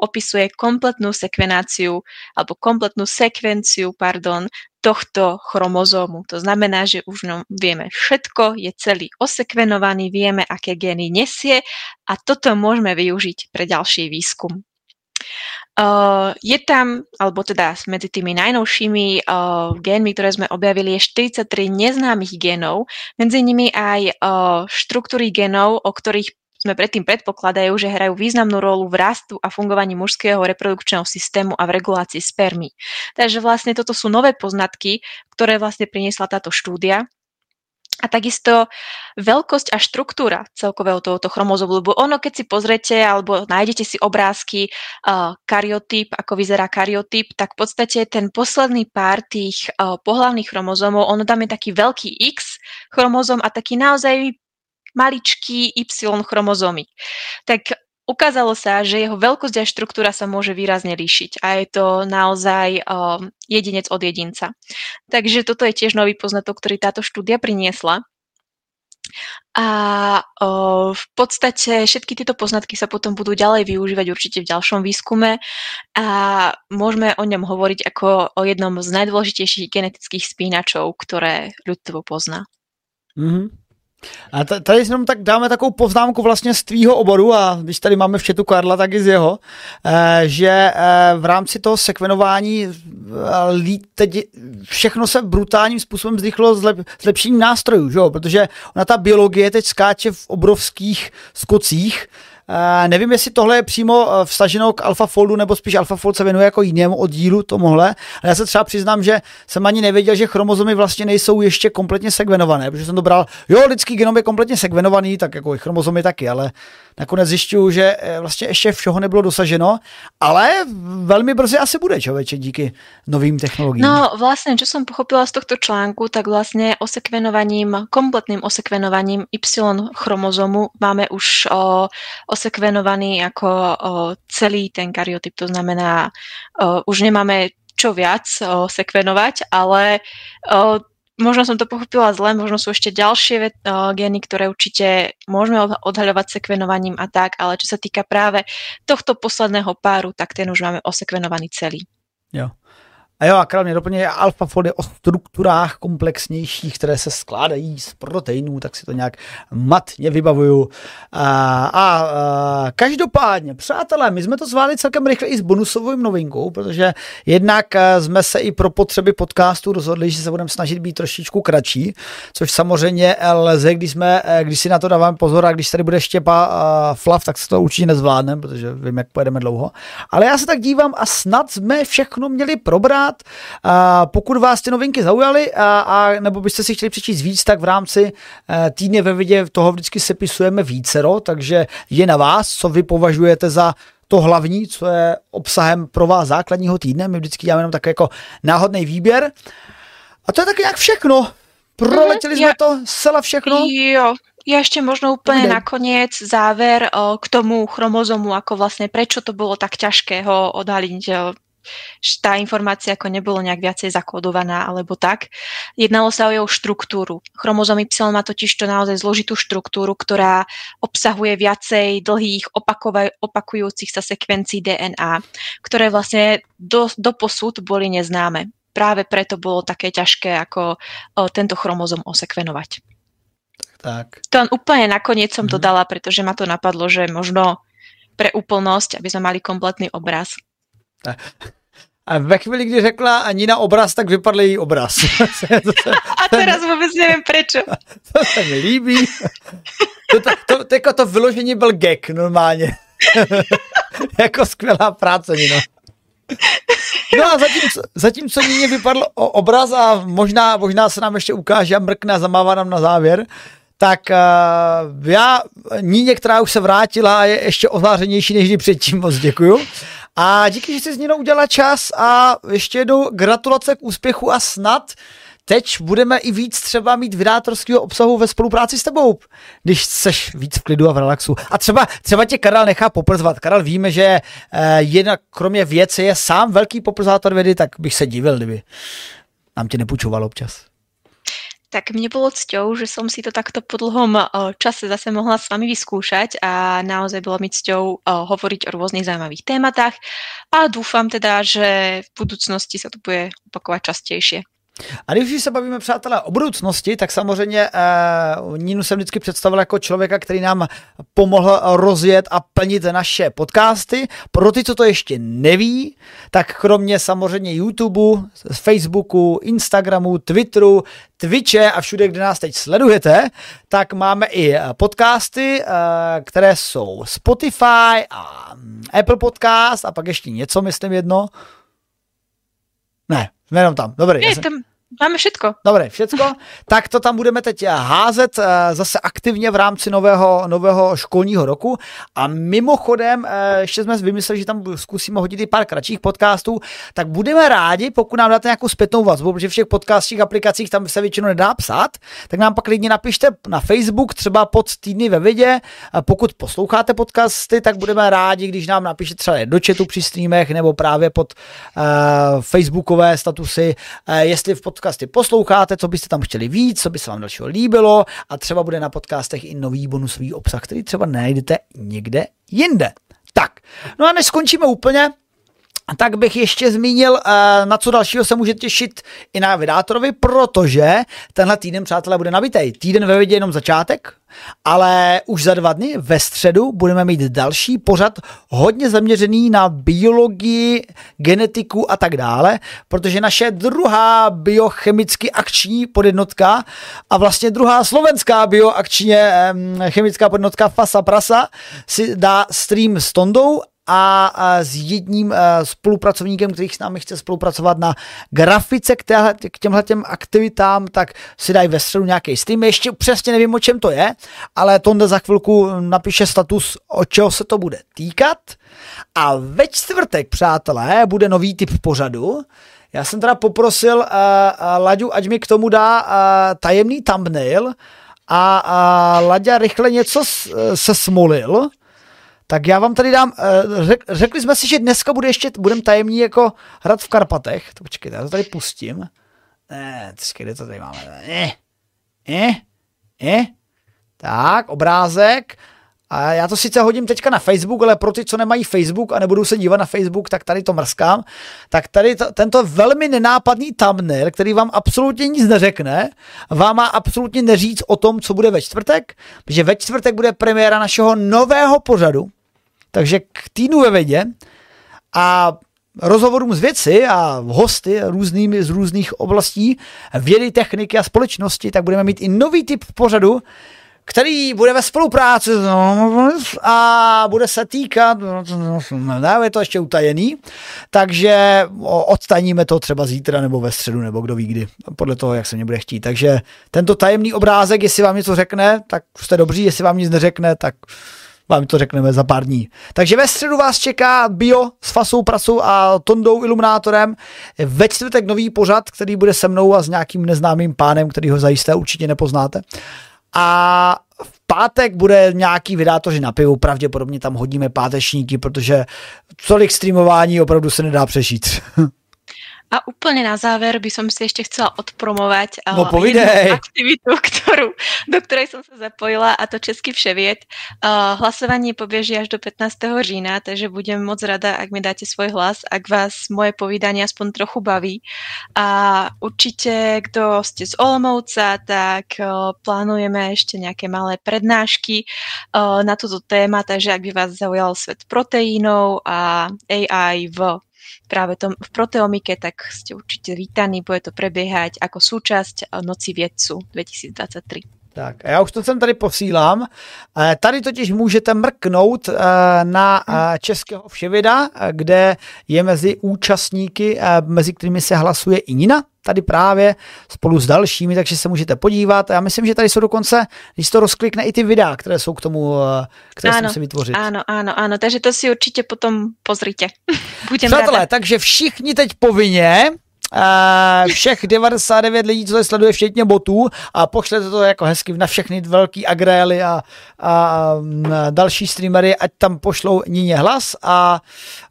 opisuje kompletnú sekvenáciu alebo kompletnú sekvenciu, pardon, tohto chromozómu. To znamená, že už no, vieme všetko, je celý osekvenovaný, vieme, aké gény nesie a toto môžeme využiť pre ďalší výskum. Uh, je tam, alebo teda medzi tými najnovšími uh, génmi, ktoré sme objavili, je 43 neznámych génov, medzi nimi aj uh, štruktúry génov, o ktorých sme predtým predpokladajú, že hrajú významnú rolu v rastu a fungovaní mužského reprodukčného systému a v regulácii spermy. Takže vlastne toto sú nové poznatky, ktoré vlastne priniesla táto štúdia a takisto veľkosť a štruktúra celkového tohoto chromozomu, lebo ono, keď si pozrete alebo nájdete si obrázky uh, karyotyp, ako vyzerá karyotyp, tak v podstate ten posledný pár tých uh, pohlavných chromozomov, ono tam je taký veľký X chromozom a taký naozaj maličký Y chromozomik. Tak ukázalo sa, že jeho veľkosť a štruktúra sa môže výrazne líšiť a je to naozaj um, jedinec od jedinca. Takže toto je tiež nový poznatok, ktorý táto štúdia priniesla. A o, v podstate všetky tieto poznatky sa potom budú ďalej využívať určite v ďalšom výskume a môžeme o ňom hovoriť ako o jednom z najdôležitejších genetických spínačov, ktoré ľudstvo pozná. Mm-hmm. A tady jenom tak dáme takovou poznámku vlastně z tvýho oboru a když tady máme v chatu Karla, tak i z jeho, eh, že eh, v rámci toho sekvenování eh, teď všechno se brutálním způsobem zrychlo zlepšením nástrojů, že protože ona ta biologie teď skáče v obrovských skocích, Uh, nevím, jestli tohle je přímo uh, vstaženo k AlphaFoldu, nebo spíš AlphaFold se věnuje jako jinému oddílu tomuhle, ale já se třeba přiznám, že jsem ani nevěděl, že chromozomy vlastně nejsou ještě kompletně segvenované, protože jsem to bral, jo, lidský genom je kompletně segvenovaný, tak jako i chromozomy taky, ale nakonec zjišťuju, že eh, vlastně ještě všeho nebylo dosaženo, ale velmi brzy asi bude, člověče, díky novým technologiím. No vlastně, čo jsem pochopila z tohto článku, tak vlastně osekvenovaním, kompletným osekvenovaním Y chromozomu máme už o, osekvenovaný ako celý ten karyotyp, to znamená, už nemáme čo viac sekvenovať, ale možno som to pochopila zle, možno sú ešte ďalšie gény, ktoré určite môžeme odhaľovať sekvenovaním a tak, ale čo sa týka práve tohto posledného páru, tak ten už máme osekvenovaný celý. Jo. A jo, a kromě doplně alfa fold je o strukturách komplexnějších, které se skládají z proteinů, tak si to nějak matně vybavuju. A, a, a každopádně, přátelé, my jsme to zvládli celkem rychle i s bonusovou novinkou, protože jednak jsme se i pro potřeby podcastu rozhodli, že se budeme snažit být trošičku kratší, což samozřejmě lze, když, jsme, když si na to dáváme pozor a když tady bude štěpa uh, flav, tak se to určitě nezvládneme, protože vím, jak pojedeme dlouho. Ale já se tak dívám a snad jsme všechno měli probrat rád. A pokud vás ty novinky zaujaly a, a nebo byste si chtěli přečíst víc, tak v rámci eh, týdně ve vidě toho vždycky sepisujeme vícero, takže je na vás, co vy považujete za to hlavní, co je obsahem pro vás základního týdne. My vždycky děláme jenom tak jako náhodný výběr. A to je tak nějak všechno. Proletěli mm, jsme to zcela všechno. Jo, ja ešte možno úplne okay. nakoniec záver o, k tomu chromozomu, ako vlastne prečo to bolo tak ťažké ho odhaliť tá informácia ako nebolo nejak viacej zakódovaná alebo tak. Jednalo sa o jeho štruktúru. Chromozom Y má totiž to naozaj zložitú štruktúru, ktorá obsahuje viacej dlhých opakujúcich sa sekvencií DNA, ktoré vlastne do, do posud boli neznáme. Práve preto bolo také ťažké ako o, tento chromozom osekvenovať. Tak. To úplne nakoniec som to mhm. dala, pretože ma to napadlo, že možno pre úplnosť, aby sme mali kompletný obraz. A ve chvíli, kdy řekla Nina obraz, tak vypadl její obraz. <laughs> <laughs> A teraz vůbec nevím proč. <laughs> To se mi líbí. To, to, to, to, jako to vyložení byl gag normálně. jako skvělá práce, Nino. No a zatímco, zatímco Níně vypadl obraz a možná, možná se nám ještě ukáže a mrkne a zamává nám na závěr, tak uh, já Níně, která už se vrátila a je ještě ozářenější než předtím, moc děkuju. A díky, že jsi z něho udělala čas a ještě jednou gratulace k úspěchu a snad teď budeme i víc třeba mít vydátorského obsahu ve spolupráci s tebou, když seš víc v klidu a v relaxu. A třeba, třeba tě Karel nechá poprzvat. Karel víme, že eh, jedna kromě věci je sám velký poprzvátor vědy, tak bych se divil, kdyby nám tě nepůjčoval občas. Tak mne bolo cťou, že som si to takto po dlhom čase zase mohla s vami vyskúšať a naozaj bolo mi cťou hovoriť o rôznych zaujímavých tématách a dúfam teda, že v budúcnosti sa to bude opakovať častejšie. A když se bavíme, přátelé, o budoucnosti, tak samozřejmě uh, Ninu jsem vždycky představil jako člověka, který nám pomohl rozjet a plnit naše podcasty. Pro ty, co to ještě neví, tak kromě samozřejmě YouTube, Facebooku, Instagramu, Twitteru, Twitche a všude, kde nás teď sledujete, tak máme i podcasty, uh, které jsou Spotify a Apple Podcast a pak ještě něco, myslím jedno. Ne, Jenom tam, dobrý. Je, tam, Máme všetko. Dobré, všetko. tak to tam budeme teď házet eh, zase aktivně v rámci nového, nového školního roku. A mimochodem, eh, ještě jsme vymysleli, že tam zkusíme hodit i pár kratších podcastů, tak budeme rádi, pokud nám dáte nějakou zpětnou vazbu, protože v všech podcastních aplikacích tam se většinou nedá psát, tak nám pak klidně napište na Facebook, třeba pod týdny ve vidě. Pokud posloucháte podcasty, tak budeme rádi, když nám napíšete třeba do chatu při streamech nebo právě pod uh, facebookové statusy, uh, jestli v pod podcasty posloucháte, co byste tam chtěli víc, co by se vám dalšího líbilo a třeba bude na podcastech i nový bonusový obsah, který třeba najdete někde jinde. Tak, no a než skončíme úplně, tak bych ještě zmínil, eh, na co dalšího se může těšit i na vydátorovi, protože tenhle týden, přátelé, bude nabitej. Týden ve vědě jenom začátek, ale už za dva dny ve středu budeme mít další pořad hodně zaměřený na biologii, genetiku a tak dále, protože naše druhá biochemicky akční podjednotka a vlastně druhá slovenská bioakčně chemická podjednotka Fasa Prasa si dá stream s Tondou a, s jedním spolupracovníkem, který s námi chce spolupracovat na grafice k, téhle, k těmhle těm aktivitám, tak si dají ve středu nějaký stream. Ještě přesně nevím, o čem to je, ale Tonda za chvilku napíše status, o čeho se to bude týkat. A ve čtvrtek, přátelé, bude nový typ pořadu. Já jsem teda poprosil uh, uh, Laďu, ať mi k tomu dá uh, tajemný thumbnail a uh, Laďa rychle něco s, se smolil tak já vám tady dám, eh, řek, řekli jsme si, že dneska bude ještě, budeme tajemní jako hrad v Karpatech. To počkejte, já to tady pustím. Ne, kde to tady máme? Ne, ne, ne. Tak, obrázek. A já to sice hodím teďka na Facebook, ale pro ty, co nemají Facebook a nebudou se dívat na Facebook, tak tady to mrskám. Tak tady to, tento velmi nenápadný thumbnail, který vám absolutně nic neřekne, vám má absolutně neříct o tom, co bude ve čtvrtek, protože ve čtvrtek bude premiéra našeho nového pořadu, takže k týdnu ve vědě a rozhovorům z věci a hosty různými z různých oblastí vědy, techniky a společnosti, tak budeme mít i nový typ pořadu, který bude ve spolupráci a bude se týkat, je to ještě utajený, takže odtajníme to třeba zítra nebo ve středu, nebo kdo ví kdy, podle toho, jak se mě bude chtít. Takže tento tajemný obrázek, jestli vám něco řekne, tak jste dobří, jestli vám nic neřekne, tak vám to řekneme za pár dní. Takže ve středu vás čeká Bio s Fasou Prasou a Tondou Iluminátorem. Ve čtvrtek nový pořad, který bude se mnou a s nějakým neznámým pánem, který ho zajisté určitě nepoznáte. A v pátek bude nějaký vydátoři na pivu, pravděpodobně tam hodíme pátečníky, protože tolik streamování opravdu se nedá přešít. <laughs> A úplne na záver by som si ešte chcela odpromovať no, jednu aktivitu, <laughs> ktorú, do ktorej som sa zapojila a to Český vševiet. Uh, hlasovanie pobieží až do 15. října, takže budem moc rada, ak mi dáte svoj hlas, ak vás moje povídanie aspoň trochu baví. A určite, kto ste z Olomouca, tak uh, plánujeme ešte nejaké malé prednášky uh, na túto téma, takže ak by vás zaujal svet proteínov a AI v práve tom, v proteomike, tak ste určite vítaní, bude to prebiehať ako súčasť Noci vědců 2023. Tak, já už to sem tady posílám. Eh, tady totiž můžete mrknout eh, na eh, Českého vševida, kde je mezi účastníky, mezi kterými se hlasuje i Nina, tady právě spolu s dalšími, takže se můžete podívat. Já myslím, že tady jsou dokonce, když to rozklikne, i ty videa, které jsou k tomu, eh, které ano, jsem si vytvořit. Ano, ano, ano, takže to si určitě potom pozrite. <laughs> Budem Přátelé, takže všichni teď povinně Uh, všech 99 lidí, co se sleduje, včetně botů a pošlete to jako hezky na všechny velký agrély a, a, a další streamery, ať tam pošlou Nině hlas a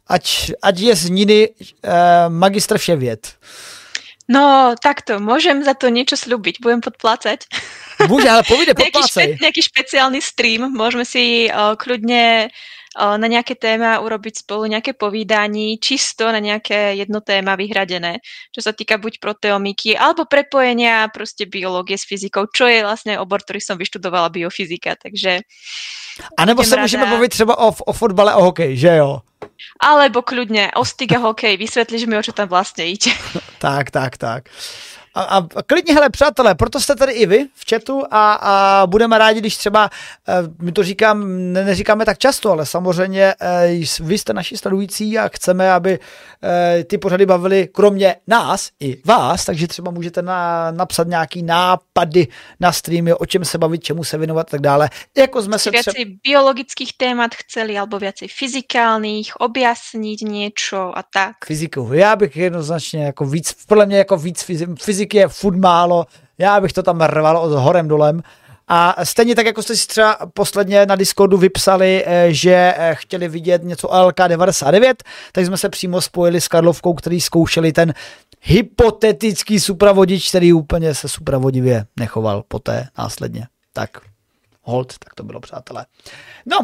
ať, ať je z Niny uh, magistr věd. No, takto, môžem za to niečo slúbiť, budem podplácať. <laughs> Môže, ale povede, podplácej. nejaký, špe, nejaký špeciálny stream, môžeme si uh, kľudne uh, na nejaké téma urobiť spolu nejaké povídání, čisto na nejaké jedno téma vyhradené, čo sa týka buď proteomiky, alebo prepojenia prostě biológie s fyzikou, čo je vlastne obor, ktorý som vyštudovala biofyzika, takže... A nebo se můžeme bavit třeba o, o fotbale, o hokeji, že jo? Alebo kľudne Ostiga hokej, vysvětlíš mi, o čo tam vlastně ide. tak, tak, tak. A, a klidně, hele, přátelé, proto jste tady i vy v chatu a, a budeme rádi, když třeba, eh, my to říkám, ne, neříkáme tak často, ale samozřejmě eh, vy jste naši sledující a chceme, aby eh, ty pořady bavily kromě nás i vás, takže třeba můžete na, napsat nějaký nápady na streamy, o čem se bavit, čemu se věnovat a tak dále. Jako jsme se třeba... biologických témat chceli, alebo viacej fyzikálních, objasnit něco a tak. Fyziku. Já bych jednoznačně jako víc, podle mě jako víc fyzik fyziky je furt málo, já bych to tam rval od horem dolem. A stejně tak, jako jste si třeba posledně na Discordu vypsali, eh, že eh, chtěli vidět něco LK99, tak jsme se přímo spojili s Karlovkou, který zkoušeli ten hypotetický supravodič, který úplně se supravodivě nechoval poté následně. Tak hold, tak to bylo, přátelé. No,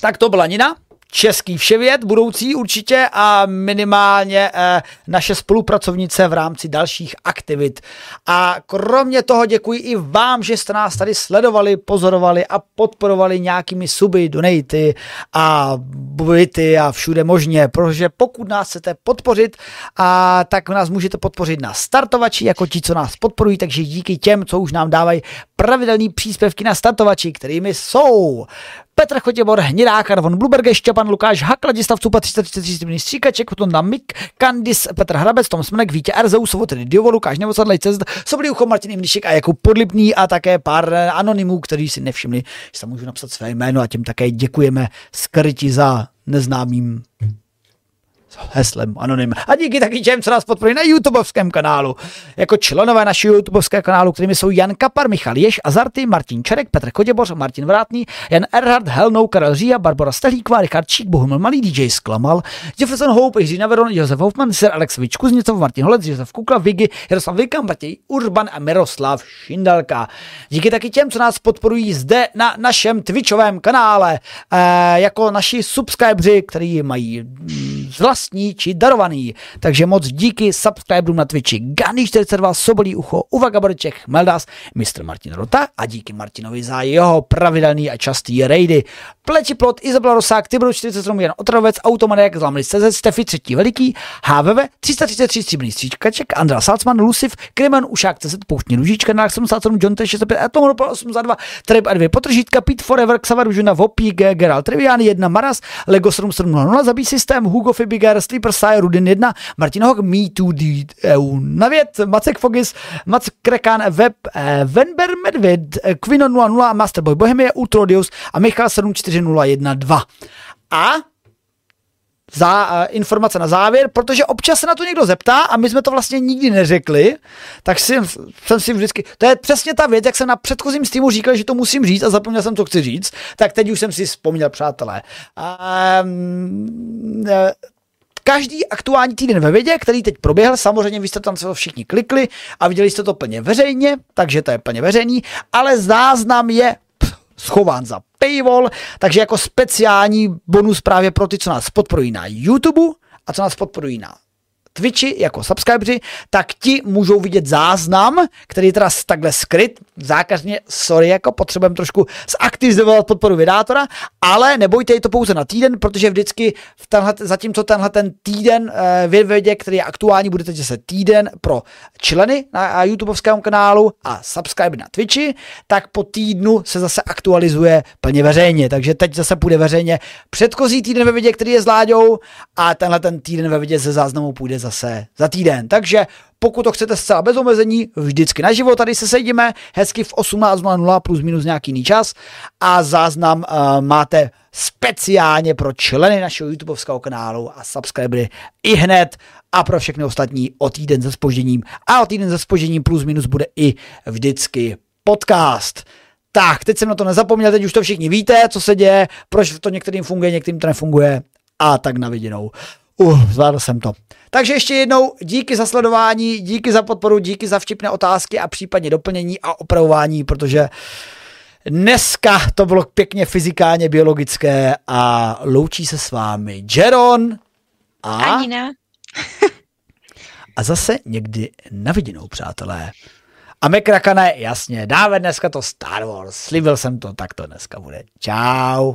tak to byla Nina český vševěd budoucí určitě a minimálně eh, naše spolupracovnice v rámci dalších aktivit. A kromě toho děkuji i vám, že jste nás tady sledovali, pozorovali a podporovali nějakými suby, donaty a byty a všude možně, protože pokud nás chcete podpořit, a tak nás můžete podpořit na startovači, jako ti, co nás podporují, takže díky těm, co už nám dávají pravidelné příspěvky na startovači, kterými jsou Petr Chotěbor, Hnidák, Arvon Bluberge, Štěpan Lukáš, Hakla, Distav Cupa 333 Stříkaček, potom na Mik, Kandis, Petr Hrabec, Tom Smnek, Vítě Erzeus, tedy Diovo, Lukáš Nevosadlej, Cest, Sobrý ucho, Martin Imlišek a jako Podlipný a také pár anonymů, kteří si nevšimli, že tam můžu napsat své jméno a těm také děkujeme skrytí za neznámým heslem anonym. A díky taky těm, co nás podporují na YouTubeovském kanálu. Jako členové našeho YouTubeovského kanálu, kterými jsou Jan Kapar, Michal Ješ, Azarty, Martin Čerek, Petr Koděboř, Martin Vrátný, Jan Erhard, Helnou, Karel Žija, Barbara Stehlíková, Richard Čík, Bohumil Malý, DJ Sklamal, Jefferson Hope, Jiří Naveron, Josef Hoffman, Sir Alex Vič, Kuznicov, Martin Holec, Josef Kukla, Vigy, Jaroslav Vikam, Matěj Urban a Miroslav Šindalka. Díky taky těm, co nás podporují zde na našem Twitchovém kanále, e, jako naši subscriberi, kteří mají mm, vlastní či darovaný. Takže moc díky subscriberům na Twitchi. Gany42, Sobolí ucho, Uva Gaborček, Meldas, Mr. Martin Rota a díky Martinovi za jeho pravidelný a častý raidy. Pleči plot, Izabela Rosák, Tybro 47, Jan Otravec, Automaniak, Zlamli CZ, Stefy, Třetí Veliký, HVV, 333 Stříbrný stříčkaček, Andra Salcman, Luciv, Kriman, Ušák CZ, Pouštní Lužička, Nák 77, John T65, Atomopol 8 za 2, Treb a 2 potržítka, Pete Forever, Xavar Žuna, Vopík, Geralt Trivian, 1 Maras, Lego 7700, Zabí systém, Hugo Fibiger, Sleeper Sai, Rudin 1, Martin Hock, Me Too EU, Navět, Macek Fogis, Mac Krekan, Web, eh, Venber Medved, eh, Quino 00 a Masterboy Bohemia, Ultrodius a Michal 74012. A za uh, informace na závěr, protože občas se na to někdo zeptá a my jsme to vlastně nikdy neřekli, tak si, jsem si vždycky, to je přesně ta věc, jak jsem na předchozím streamu říkal, že to musím říct a zapomněl jsem, co chci říct, tak teď už jsem si vzpomněl, přátelé. Um, každý aktuální týden ve vědě, který teď proběhl, samozřejmě vy jste tam se všichni klikli a viděli jste to plně veřejně, takže to je plně veřejný, ale záznam je schován za paywall, takže jako speciální bonus právě pro ty, co nás podporují na YouTube a co nás podporují na Twitchi jako subscriberi, tak ti můžou vidět záznam, který je teda takhle skryt, zákazně, sorry, jako potřebujeme trošku zaktivizovat podporu vydátora, ale nebojte, je to pouze na týden, protože vždycky v tenhle, zatímco tenhle ten týden e, vy vědě, který je aktuální, budete se týden pro členy na YouTubeovském kanálu a subscribe na Twitchi, tak po týdnu se zase aktualizuje plně veřejně, takže teď zase půjde veřejně předchozí týden ve vědě, který je s Láďou a tenhle ten týden ve vědě ze záznamu půjde zase zase za týden. Takže pokud to chcete zcela bez omezení, vždycky naživo tady se sedíme, hezky v 18.00 plus minus nějaký jiný čas a záznam uh, máte speciálně pro členy našeho YouTubeovského kanálu a subscribery i hned a pro všechny ostatní o týden se spožením a o týden se spožením plus minus bude i vždycky podcast. Tak, teď jsem na to nezapomněl, teď už to všichni víte, co se děje, proč to některým funguje, některým to nefunguje a tak na viděnou. Uh, zvládl jsem to. Takže ještě jednou díky za sledování, díky za podporu, díky za vtipné otázky a případně doplnění a opravování, protože dneska to bylo pěkně fyzikálně biologické a loučí se s vámi Jeron a... Anina. <laughs> a zase někdy na viděnou, přátelé. A Mekrakane, jasně, dáme dneska to Star Wars. Slíbil jsem to, tak to dneska bude. Čau.